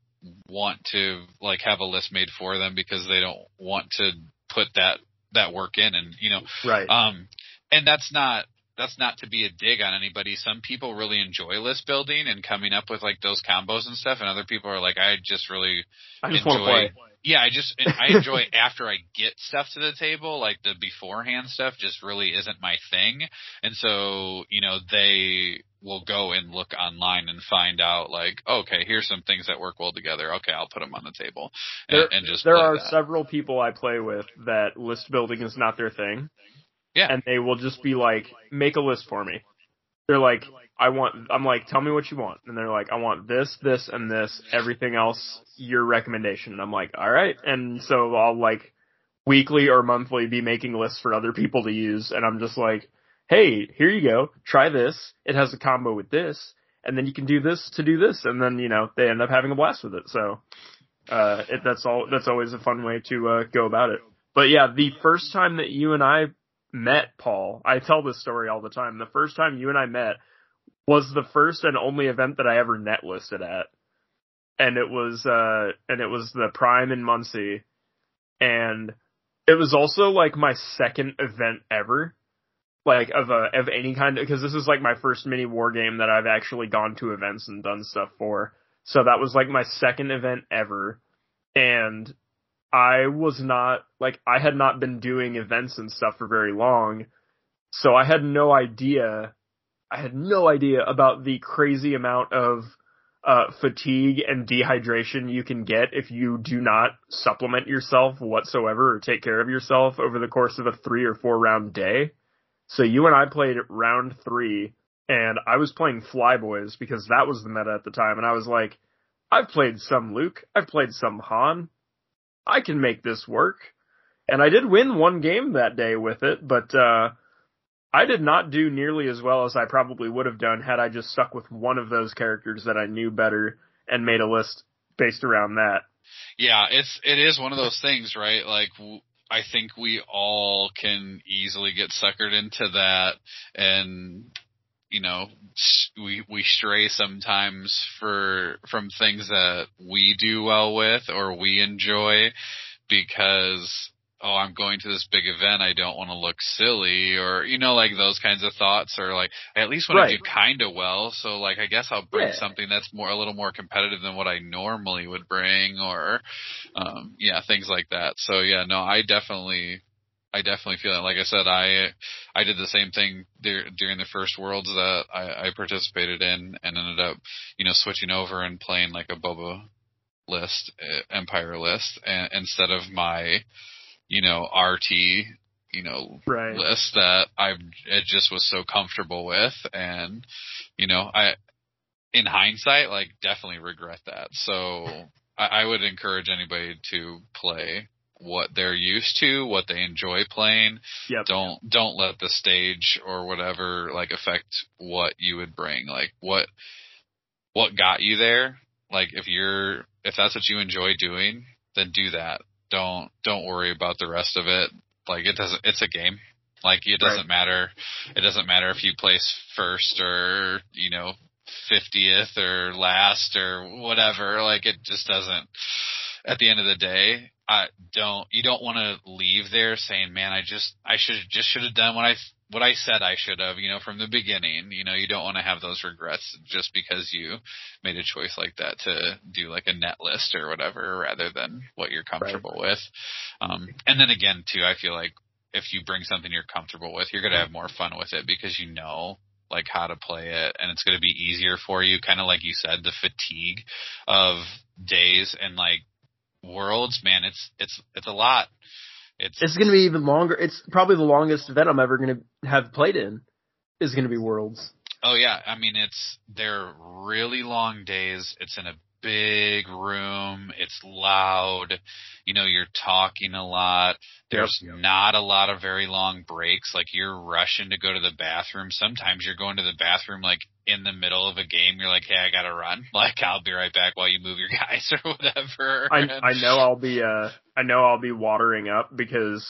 want to like have a list made for them because they don't want to put that that work in and you know right um and that's not that's not to be a dig on anybody. Some people really enjoy list building and coming up with like those combos and stuff, and other people are like, I just really I just enjoy. Yeah, I just I enjoy after I get stuff to the table, like the beforehand stuff just really isn't my thing. And so, you know, they will go and look online and find out like, okay, here's some things that work well together. Okay, I'll put them on the table and, there, and just There are that. several people I play with that list building is not their thing. Yeah. And they will just be like, make a list for me. They're like, I want, I'm like, tell me what you want. And they're like, I want this, this, and this, everything else, your recommendation. And I'm like, alright. And so I'll like, weekly or monthly be making lists for other people to use. And I'm just like, hey, here you go. Try this. It has a combo with this. And then you can do this to do this. And then, you know, they end up having a blast with it. So, uh, it, that's all, that's always a fun way to, uh, go about it. But yeah, the first time that you and I met Paul, I tell this story all the time. The first time you and I met was the first and only event that I ever net listed at. And it was, uh, and it was the Prime in Muncie. And it was also like my second event ever. Like of a, of any kind, because this is like my first mini war game that I've actually gone to events and done stuff for. So that was like my second event ever. And I was not like I had not been doing events and stuff for very long, so I had no idea. I had no idea about the crazy amount of uh, fatigue and dehydration you can get if you do not supplement yourself whatsoever or take care of yourself over the course of a three or four round day. So you and I played round three, and I was playing Flyboys because that was the meta at the time, and I was like, I've played some Luke, I've played some Han, I can make this work. And I did win one game that day with it, but uh I did not do nearly as well as I probably would have done had I just stuck with one of those characters that I knew better and made a list based around that. Yeah, it's it is one of those things, right? Like I think we all can easily get suckered into that and you know we we stray sometimes for from things that we do well with or we enjoy because oh I'm going to this big event I don't want to look silly or you know like those kinds of thoughts or like I at least want right. to do kind of well so like I guess I'll bring yeah. something that's more a little more competitive than what I normally would bring or um yeah things like that so yeah no I definitely I definitely feel it. Like I said, I I did the same thing there, during the first worlds that I, I participated in, and ended up, you know, switching over and playing like a Boba list, uh, Empire list, and, instead of my, you know, RT, you know, right. list that I it just was so comfortable with, and you know, I, in hindsight, like definitely regret that. So I, I would encourage anybody to play what they're used to, what they enjoy playing. Yep. Don't don't let the stage or whatever like affect what you would bring. Like what what got you there? Like if you're if that's what you enjoy doing, then do that. Don't don't worry about the rest of it. Like it doesn't it's a game. Like it doesn't Right. matter it doesn't matter if you place first or, you know, 50th or last or whatever. Like it just doesn't at the end of the day, I don't you don't want to leave there saying, "Man, I just I should just should have done what I what I said I should have." You know, from the beginning. You know, you don't want to have those regrets just because you made a choice like that to do like a net list or whatever, rather than what you're comfortable with. Um, and then again, too, I feel like if you bring something you're comfortable with, you're gonna have more fun with it because you know like how to play it and it's going to be easier for you kind of like you said the fatigue of days and like worlds man it's it's it's a lot it's It's going to be even longer. It's probably the longest event I'm ever going to have played in. Is going to be Worlds. oh yeah i mean it's they're really long days it's in a big room. It's loud. You know you're talking a lot. There's Yep. not a lot of very long breaks. Like you're rushing to go to the bathroom. Sometimes you're going to the bathroom like in the middle of a game. You're like hey i gotta run. Like i'll be right back while you move your guys or whatever. I I know I'll be uh I know I'll be watering up because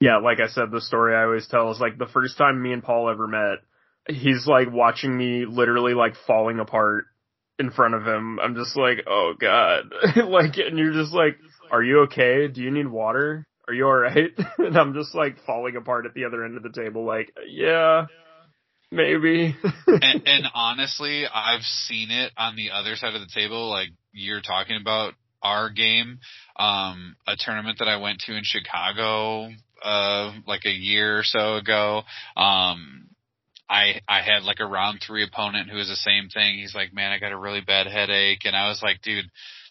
yeah, like I said, the story I always tell is like the first time me and Paul ever met, he's like watching me literally like falling apart in front of him. I'm just like, oh god, like, and you're just like, are you okay? Do you need water? Are you all right? and I'm just like falling apart at the other end of the table, like, yeah, maybe. and, and honestly, I've seen it on the other side of the table. Like you're talking about our game, um, a tournament that I went to in Chicago, uh, like a year or so ago. Um, I I had like a round three opponent who was the same thing. He's like, man, I got a really bad headache, and I was like, dude,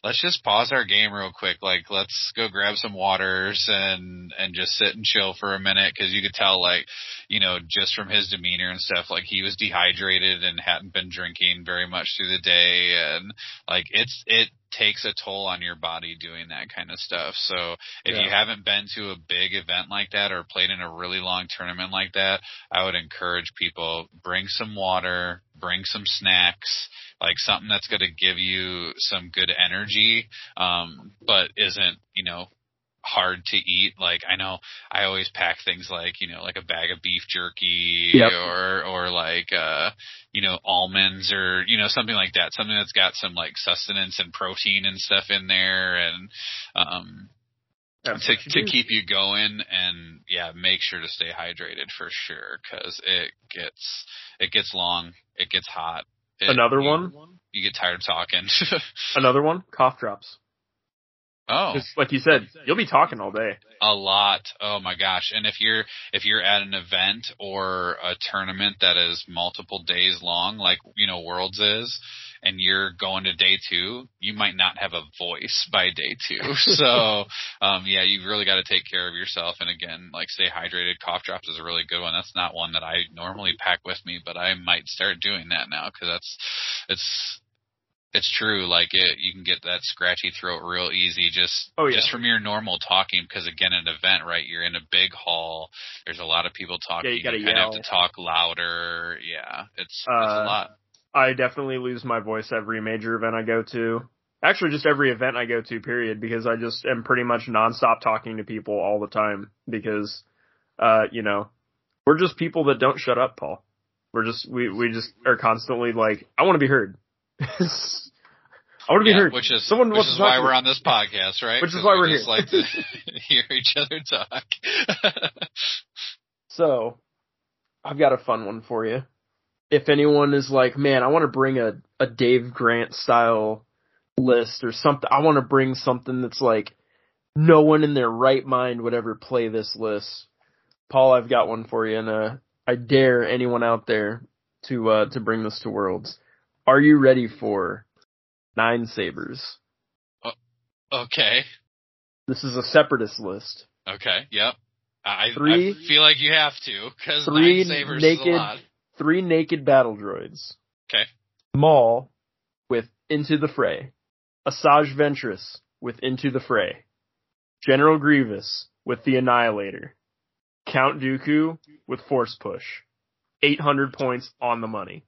let's just pause our game real quick. Like, let's go grab some waters and and just sit and chill for a minute because you could tell like, you know, just from his demeanor and stuff, like he was dehydrated and hadn't been drinking very much through the day, and like it's it takes a toll on your body doing that kind of stuff. So if you haven't been to a big event like that or played in a really long tournament like that, I would encourage people bring some water, bring some snacks, like something that's going to give you some good energy, um, but isn't, you know, hard to eat. Like I know I always pack things like, you know, like a bag of beef jerky Yep. or, or like, uh, you know, almonds or, you know, something like that. Something that's got some like sustenance and protein and stuff in there and, um, That's to to keep you going and yeah, make sure to stay hydrated for sure because it gets it gets long, it gets hot. It- Another you- one, you get tired talking. another one, cough drops. Oh, Just like you said, you'll be talking all day. a lot. Oh my gosh! And if you're if you're at an event or a tournament that is multiple days long, like you know Worlds is, and you're going to day two, you might not have a voice by day two. so um, yeah, you've really got to take care of yourself. And again, like stay hydrated. Cough drops is a really good one. That's not one that I normally pack with me, but I might start doing that now because that's it's it's true. Like it, you can get that scratchy throat real easy just Oh, yeah. just from your normal talking. Because again, an event, right? You're in a big hall. There's a lot of people talking. Yeah, you gotta kind of have to talk louder. Yeah, it's it's a Uh, lot. I definitely lose my voice every major event I go to. Actually, just every event I go to, period, because I just am pretty much nonstop talking to people all the time because, uh, you know, we're just people that don't shut up, Paul. We're just, we, we just are constantly like, I want to be heard. I want to be Yeah, heard. which is Someone which is why we're on this podcast, right? Which is why we we're just here. like to hear each other talk. So, I've got a fun one for you. If anyone is like, man, I want to bring a, a Dave Grant style list or something, I want to bring something that's like, no one in their right mind would ever play this list. Paul, I've got one for you, and uh, I dare anyone out there to uh, to bring this to Worlds. Are you ready for Nine Sabers? okay. This is a separatist list. Okay. Yep. I, Three- I feel like you have to because three nine sabers is a naked- lot. Three naked battle droids. Okay. Maul with Into the Fray. Asajj Ventress with Into the Fray. General Grievous with the Annihilator, Count Dooku with Force Push, 800 points on the money.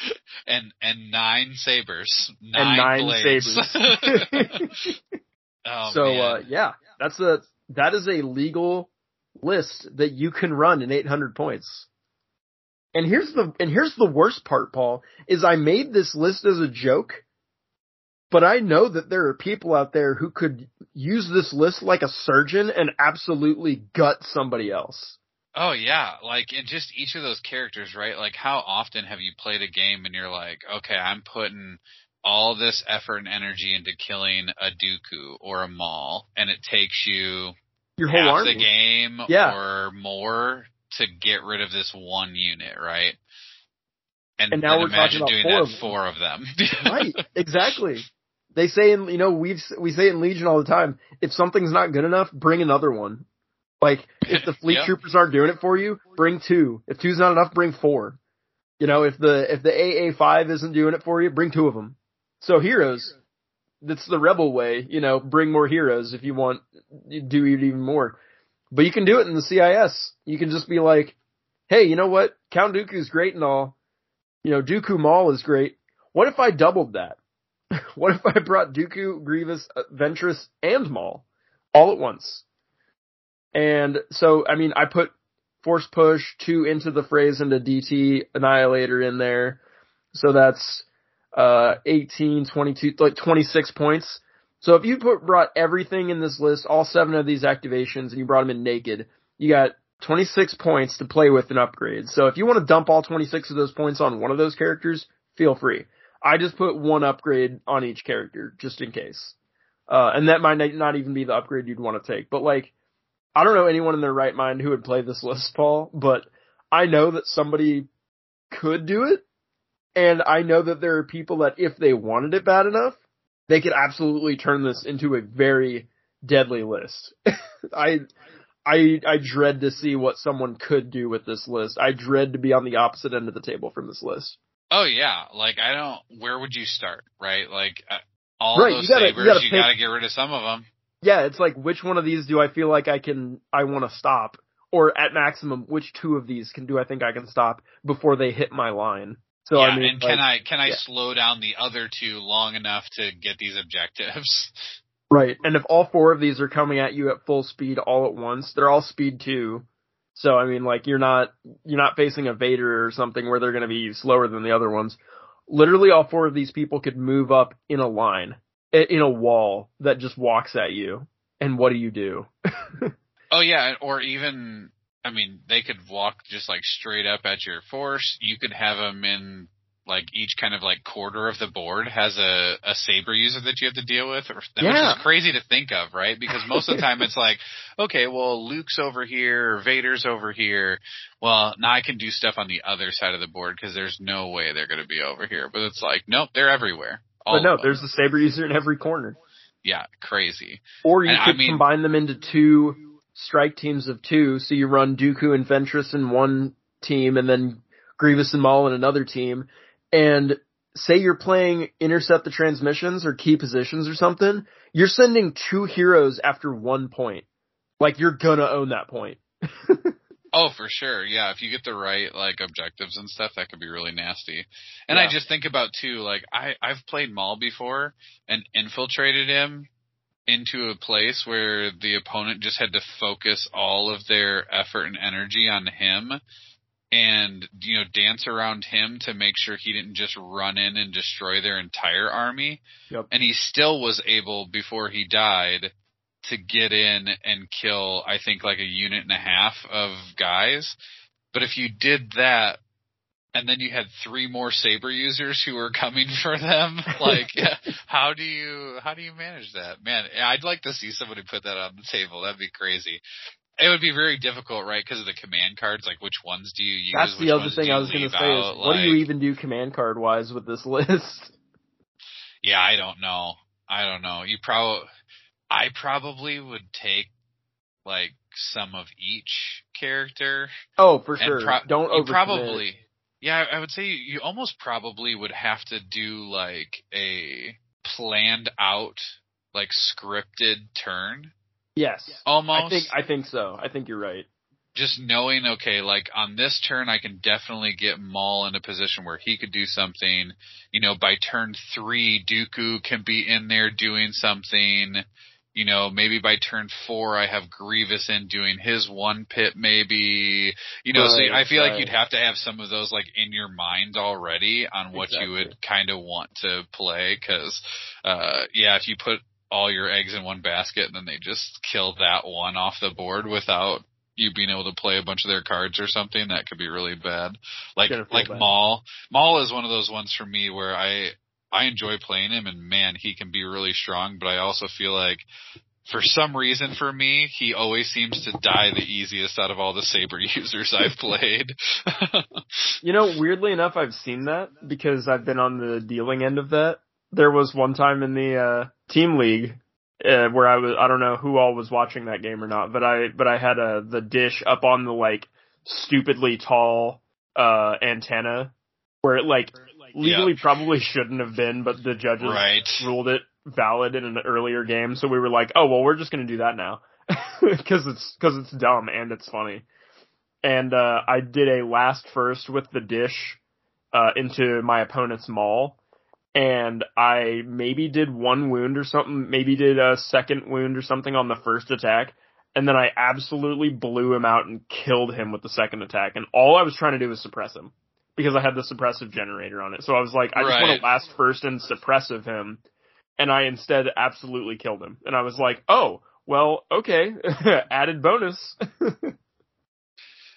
And and nine sabers, nine, and nine blades. sabers. oh, so uh, yeah, that's a that is a legal list that you can run in 800 points. And here's the and here's the worst part, Paul, is I made this list as a joke, but I know that there are people out there who could use this list like a surgeon and absolutely gut somebody else. Oh yeah, like in just each of those characters, right? Like how often have you played a game and you're like, okay, I'm putting all this effort and energy into killing a Dooku or a Maul, and it takes you Your whole half army. the game Yeah. or more to get rid of this one unit, right? And, And now then we're talking imagine about doing four that of them. four of them. right, exactly. They say in you know we've we say in Legion all the time, if something's not good enough, bring another one. Like if the fleet troopers aren't doing it for you, bring two. If two's not enough, bring four. You know, if the if the AA five isn't doing it for you, bring two of them. So heroes, that's the rebel way. You know, bring more heroes if you want. You do it even more, but you can do it in the CIS. You can just be like, hey, you know what? Count Dooku's great and all. You know, Dooku Maul is great. What if I doubled that? what if I brought Dooku, Grievous, Ventress, and Maul all at once? And so, I mean, I put Force Push, two Into the Frays into DT Annihilator in there. So that's, uh, 18, 22, like 26 points. So if you put, brought everything in this list, all seven of these activations, and you brought them in naked, you got 26 points to play with and upgrade. So if you want to dump all 26 of those points on one of those characters, feel free. I just put one upgrade on each character, just in case. Uh, and that might not even be the upgrade you'd want to take. But like, I don't know anyone in their right mind who would play this list, Paul, but I know that somebody could do it. And I know that there are people that if they wanted it bad enough, they could absolutely turn this into a very deadly list. I, I, I dread to see what someone could do with this list. I dread to be on the opposite end of the table from this list. Oh yeah, like I don't. Where would you start, right? Like uh, all Right, those you gotta- you gotta you gotta get rid of some of them. Yeah, it's like which one of these do I feel like I can I want to stop, or at maximum, which two of these can do I think I can stop before they hit my line? So yeah, I mean, and like- can I can I yeah. slow down the other two long enough to get these objectives? right? And if all four of these are coming at you at full speed all at once, they're all speed two. So I mean, like you're not you're not facing a Vader or something where they're going to be slower than the other ones. Literally, all four of these people could move up in a line, in a wall that just walks at you. And what do you do? Oh yeah, or even I mean, they could walk just like straight up at your force. You could have them in like each kind of like quarter of the board has a, a saber user that you have to deal with, or, which is crazy to think of, right? Because most of the time it's like, okay, well, Luke's over here, Vader's over here. Well, now I can do stuff on the other side of the board because there's no way they're going to be over here. But it's like, nope, they're everywhere. All but no, there's a saber user in every corner. yeah, crazy. Or you And I could mean- combine them into two strike teams of two. So you run Dooku and Ventress in one team and then Grievous and Maul in another team. And say you're playing intercept the transmissions or key positions or something, you're sending two heroes after one point. Like you're gonna own that point. Oh, for sure. Yeah, if you get the right like objectives and stuff, that could be really nasty. And I just think about too, like I I've played Maul before and infiltrated him into a place where the opponent just had to focus all of their effort and energy on him and you know dance around him to make sure he didn't just run in and destroy their entire army Yep. and he still was able before he died to get in and kill I think like a unit and a half of guys. But if you did that and then you had three more saber users who were coming for them, like how do you how do you manage that? Man, I'd like to see somebody put that on the table. That'd be crazy. It would be very difficult, right? Because of the command cards. Like, which ones do you use? That's the other thing I was gonna say out? is what do you even do command card wise with this list? Yeah, I don't know. I don't know. You probably, I probably would take like some of each character. Oh, for sure. pro- Don't you overcommit. probably, yeah, I would say you, you almost probably would have to do like a planned out, like scripted turn. Yes. Almost. I think I think so. I think you're right. just knowing, okay, like on this turn, I can definitely get Maul in a position where he could do something. You know, by turn three, Dooku can be in there doing something. You know, maybe by turn four, I have Grievous in doing his one pit, maybe. You know, so I feel like you'd have to have some of those like in your mind already on what you would kind of want to play. Cause, uh, yeah, if you put all your eggs in one basket and then they just kill that one off the board without you being able to play a bunch of their cards or something, that could be really bad. Like like bad. Maul. Maul is one of those ones for me where I I enjoy playing him and man, he can be really strong, but I also feel like for some reason for me, he always seems to die the easiest out of all the saber users I've played. You know, weirdly enough, I've seen that because I've been on the dealing end of that. There was one time in the uh, team league uh, where I was I don't know who all was watching that game or not, but I but I had uh the dish up on the like stupidly tall uh antenna where it like legally probably shouldn't have been, but the judges right. ruled it valid in an earlier game, so we were like, oh well, we're just gonna do that now because it's because it's dumb and it's funny. And uh, I did a last first with the dish uh, into my opponent's Maul, and I maybe did one wound or something, maybe did a second wound or something on the first attack, and then I absolutely blew him out and killed him with the second attack. And all I was trying to do was suppress him because I had the suppressive generator on it. So I was like, I just want to last first and suppressive him, and I instead absolutely killed him. And I was like, oh, well, okay, added bonus.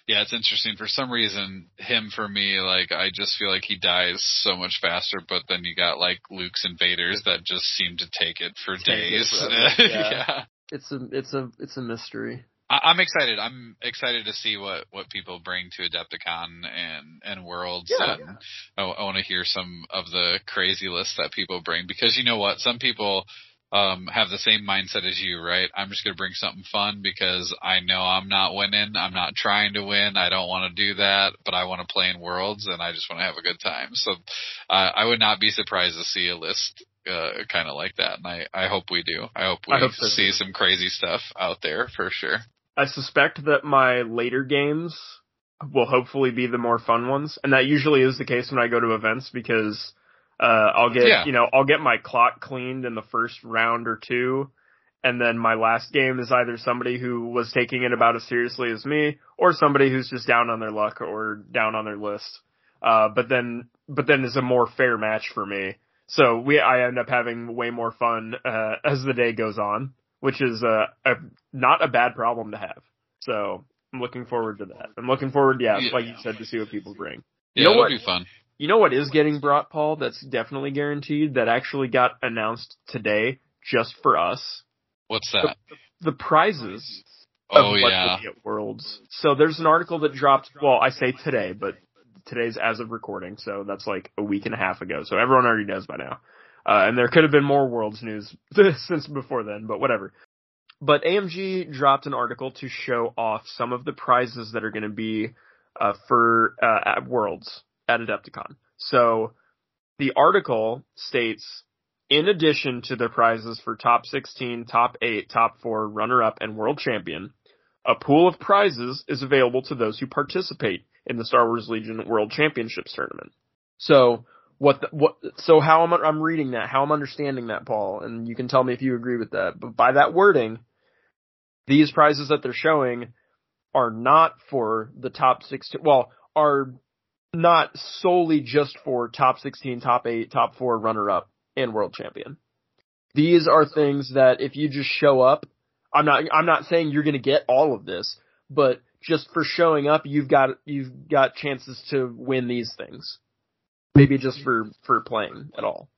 Yeah, it's interesting. For some reason, him for me, like I just feel like he dies so much faster. But then you got like Luke's invaders that just seem to take it for Take days. forever, yeah. yeah. it's a, it's a, it's a mystery. I, I'm excited. I'm excited to see what what people bring to Adepticon and and Worlds. Yeah. and I, want to hear some of the crazy lists that people bring because you know what, some people um have the same mindset as you, right? I'm just going to bring something fun because I know I'm not winning. I'm not trying to win. I don't want to do that, but I want to play in Worlds and I just want to have a good time. So uh, I would not be surprised to see a list uh, kind of like that, and I I hope we do. I hope we I hope so, see some crazy stuff out there for sure. I suspect that my later games will hopefully be the more fun ones, and that usually is the case when I go to events because uh, I'll get Yeah. you know I'll get my clock cleaned in the first round or two, and then my last game is either somebody who was taking it about as seriously as me, or somebody who's just down on their luck or down on their list. Uh, but then but then is a more fair match for me. So we I end up having way more fun uh, as the day goes on, which is uh, a not a bad problem to have. So I'm looking forward to that. I'm looking forward, yeah, Yeah. like you said, to see what people bring. Yeah, You know it'll what? be fun. You know what is getting brought, Paul? That's definitely guaranteed. That actually got announced today, just for us. What's that? The prizes of Oh what yeah. Worlds. So there's an article that dropped. Well, I say today, but today's as of recording, so that's like a week and a half ago. So everyone already knows by now. Uh, and there could have been more Worlds news since before then, but whatever. But AMG dropped an article to show off some of the prizes that are going to be uh, for uh, at Worlds at Adepticon. So the article states, in addition to the prizes for top 16, top 8, top 4, runner up, and world champion, a pool of prizes is available to those who participate in the Star Wars Legion World Championships tournament. So what the, what so how am I, I'm reading that, how I'm understanding that, Paul, and you can tell me if you agree with that. But by that wording, these prizes that they're showing are not for the top 16, well, are not solely just for top 16, top 8, top 4 runner up and world champion. These are things that if you just show up, I'm not I'm not saying you're going to get all of this, but just for showing up, you've got you've got chances to win these things. Maybe just for for playing at all.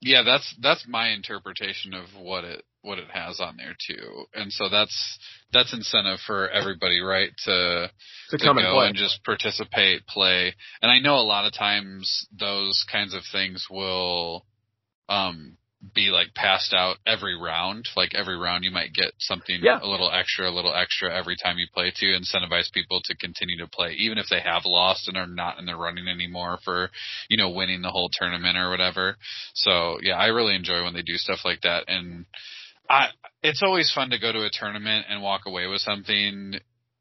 Yeah, that's that's my interpretation of what it what it has on there too. And so that's that's incentive for everybody, right? To To to come and go play. and just participate, play. And I know a lot of times those kinds of things will um be like passed out every round. Like every round you might get something Yeah. a little extra, a little extra every time you play to incentivize people to continue to play, even if they have lost and are not in the running anymore for, you know, winning the whole tournament or whatever. So yeah, I really enjoy when they do stuff like that and I it's always fun to go to a tournament and walk away with something,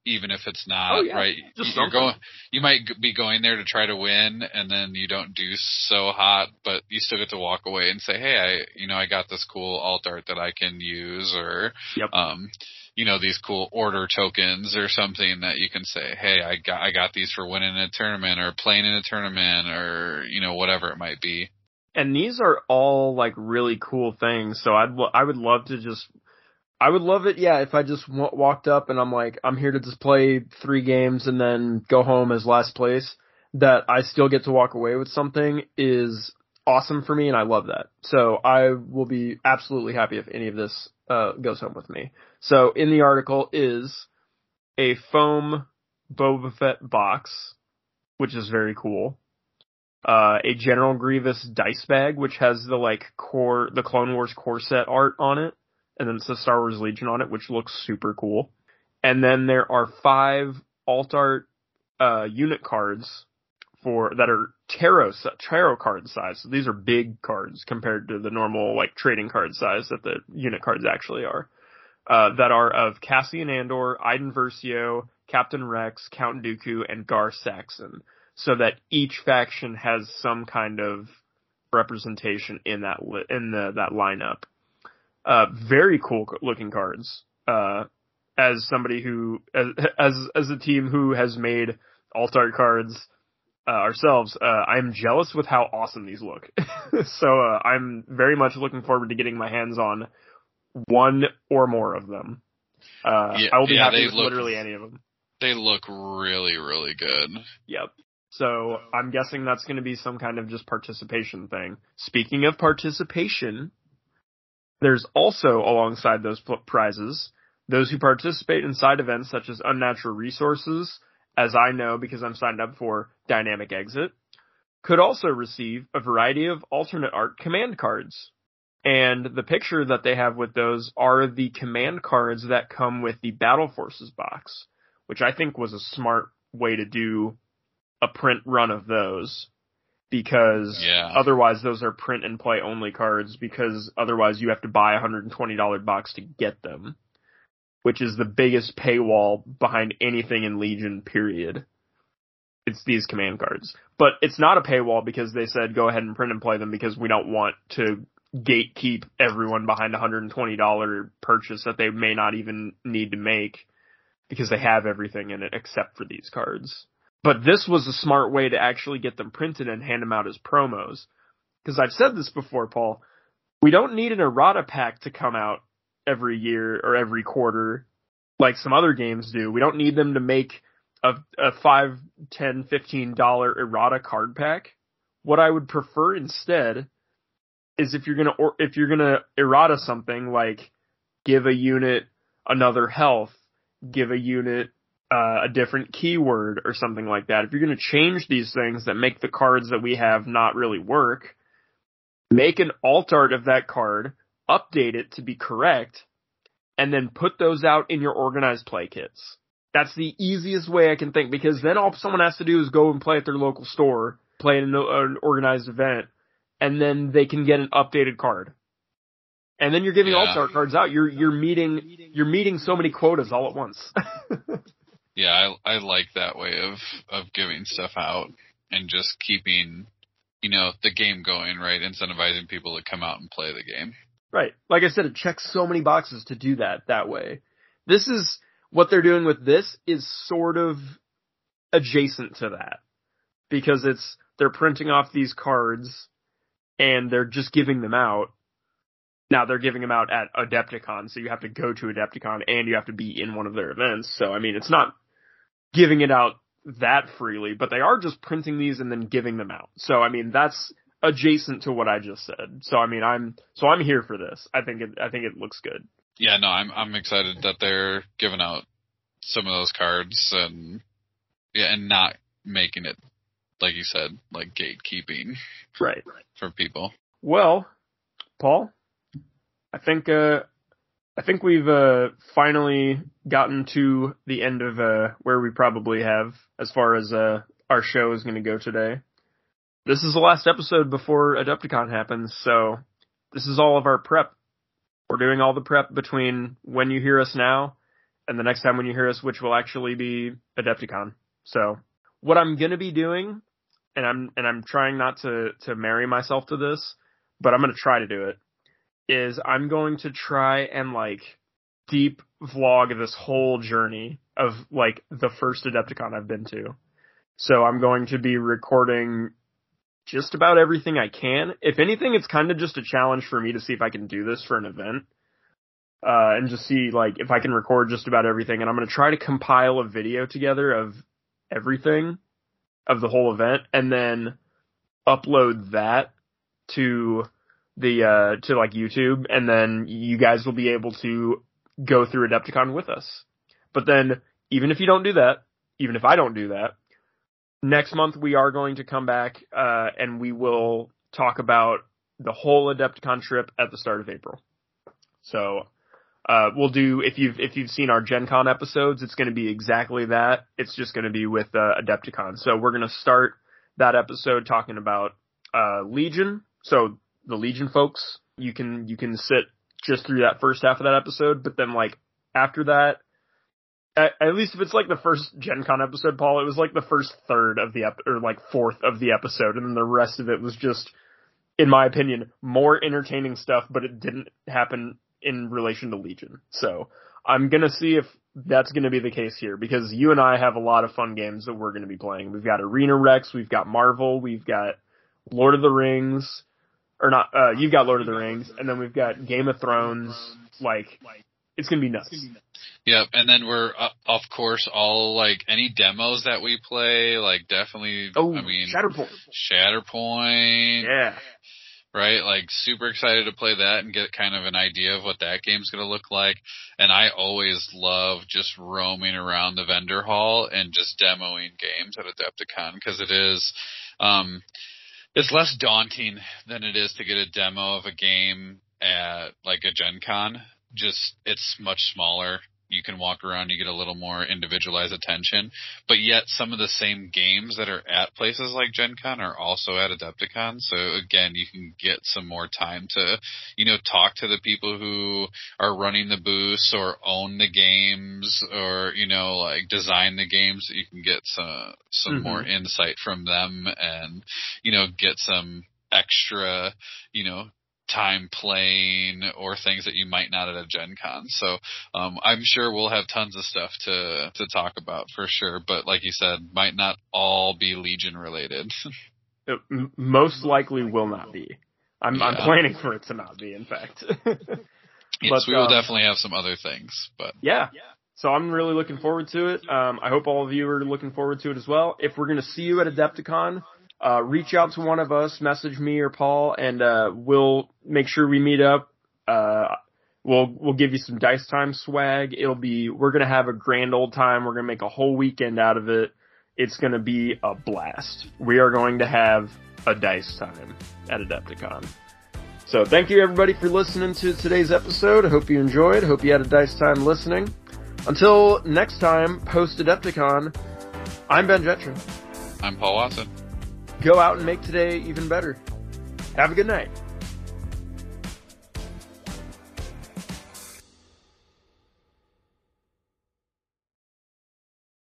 even if it's not Oh, yeah. right. Just You're something. going, you might be going there to try to win, and then you don't do so hot, but you still get to walk away and say, "Hey, I you know I got this cool alt art that I can use," or Yep. um, you know these cool order tokens or something that you can say, "Hey, I got I got these for winning a tournament or playing in a tournament or you know whatever it might be." and these are all like really cool things. So I'd I would love to just I would love it. Yeah, if I just w- walked up and I'm like I'm here to just play three games and then go home as last place. That I still get to walk away with something is awesome for me, and I love that. So I will be absolutely happy if any of this uh, goes home with me. So in the article is a foam Boba Fett box, which is very cool uh, a General Grievous dice bag, which has the like core, the Clone Wars core set art on it, and then it says Star Wars Legion on it, which looks super cool. And then there are five alt art uh, unit cards for that are tarot tarot card size. So these are big cards compared to the normal like trading card size that the unit cards actually are. Uh, that are of Cassian Andor, Iden Versio, Captain Rex, Count Dooku, and Gar Saxon so that each faction has some kind of representation in that li- in the that lineup. Uh, very cool looking cards. Uh, as somebody who as as as a team who has made alt art cards uh, ourselves, uh, I'm jealous with how awesome these look. so uh, I'm very much looking forward to getting my hands on one or more of them. Uh, Yeah, I will be yeah, happy with look- literally any of them. They look really really good. Yep. So I'm guessing that's going to be some kind of just participation thing. Speaking of participation, there's also alongside those prizes those who participate in side events such as Unnatural Resources, as I know because I'm signed up for Dynamic Exit, could also receive a variety of alternate art command cards. And the picture that they have with those are the command cards that come with the Battle Forces box, which I think was a smart way to do a print run of those because Yeah. otherwise those are print and play only cards because otherwise you have to buy a $120 box to get them, which is the biggest paywall behind anything in Legion period. It's these command cards. But it's not a paywall because they said go ahead and print and play them because we don't want to gatekeep everyone behind a $120 purchase that they may not even need to make because they have everything in it except for these cards. But this was a smart way to actually get them printed and hand them out as promos. Because I've said this before, Paul. We don't need an errata pack to come out every year or every quarter like some other games do. We don't need them to make a, a five, ten, fifteen dollar errata card pack. What I would prefer instead is if you're gonna or if you're gonna errata something like give a unit another health, give a unit uh, a different keyword or something like that. If you're going to change these things that make the cards that we have not really work, make an alt art of that card, update it to be correct, and then put those out in your organized play kits. That's the easiest way I can think because then all someone has to do is go and play at their local store, play in an, an organized event, and then they can get an updated card. And then you're giving Yeah. alt art cards out. You're you're meeting you're meeting so many quotas all at once. Yeah, I I like that way of of giving stuff out and just keeping you know the game going, right? Incentivizing people to come out and play the game. Right. Like I said, it checks so many boxes to do that that way. This is what they're doing with this is sort of adjacent to that because it's they're printing off these cards and they're just giving them out. Now they're giving them out at Adepticon, so you have to go to Adepticon and you have to be in one of their events. So I mean, it's not giving it out that freely, but they are just printing these and then giving them out. So I mean, that's adjacent to what I just said. So I mean, I'm so I'm here for this. I think it I think it looks good. Yeah, no, I'm I'm excited that they're giving out some of those cards and yeah, and not making it like you said, like gatekeeping Right. for people. Well, Paul, I think uh I think we've uh finally gotten to the end of uh where we probably have as far as uh our show is going to go today. This is the last episode before Adepticon happens, so this is all of our prep we're doing all the prep between when you hear us now and the next time when you hear us, which will actually be Adepticon. So what I'm going to be doing, and I'm, and I'm trying not to, to marry myself to this, but I'm going to try to do it, is I'm going to try and like deep vlog this whole journey of like the first Adepticon I've been to. So I'm going to be recording just about everything I can. If anything, it's kind of just a challenge for me to see if I can do this for an event. Uh, and just see like if I can record just about everything. And I'm going to try to compile a video together of everything of the whole event and then upload that to the, uh, to like YouTube. And then you guys will be able to go through Adepticon with us. But then even if you don't do that, even if I don't do that, next month we are going to come back uh, and we will talk about the whole Adepticon trip at the start of April. So uh, we'll do if you've if you've seen our Gen Con episodes, it's going to be exactly that. It's just going to be with uh, Adepticon. So we're going to start that episode talking about uh, Legion. So the Legion folks, you can you can sit just through that first half of that episode, but then like after that, at, at, least if it's like the first Gen Con episode, Paul, it was like the first third of the ep- or like fourth of the episode, and then the rest of it was just, in my opinion, more entertaining stuff, but it didn't happen in relation to Legion. So I'm gonna see if that's gonna be the case here because you and I have a lot of fun games that we're gonna be playing. We've got Arena Rex, we've got Marvel, we've got Lord of the Rings, or not, uh, you've got Lord of the Rings, and then we've got Game of Thrones, like, it's gonna be nuts. Yep, and then we're uh, of course all like any demos that we play, like definitely. Oh, I mean, Shatterpoint. Shatterpoint. Yeah. Right, like super excited to play that and get kind of an idea of what that game's gonna look like. And I always love just roaming around the vendor hall and just demoing games at Adepticon because it is, um, it's less daunting than it is to get a demo of a game at like a Gen Con. Just it's much smaller you can walk around, you get a little more individualized attention. But yet some of the same games that are at places like Gen Con are also at Adepticon. So again, you can get some more time to, you know, talk to the people who are running the booths or own the games or, you know, like design the games. You can get some, some mm-hmm. more insight from them and, you know, get some extra, you know, time playing or things that you might not at a Gen Con. So um, I'm sure we'll have tons of stuff to to talk about for sure. But like you said, might not all be Legion related. it most likely will not be. I'm, yeah. I'm planning for it to not be. In fact. yes, but, we will um, definitely have some other things. But yeah. So I'm really looking forward to it. Um, I hope all of you are looking forward to it as well. If we're going to see you at Adepticon, uh, reach out to one of us, message me or Paul, and uh, we'll make sure we meet up. Uh, we'll we'll give you some dice time swag. It'll be we're gonna have a grand old time. We're gonna make a whole weekend out of it. It's gonna be a blast. We are going to have a dice time at Adepticon. So thank you everybody for listening to today's episode. I hope you enjoyed. Hope you had a dice time listening. Until next time, post Adepticon, I'm Ben Jetron. I'm Paul Watson go out and make today even better. Have a good night.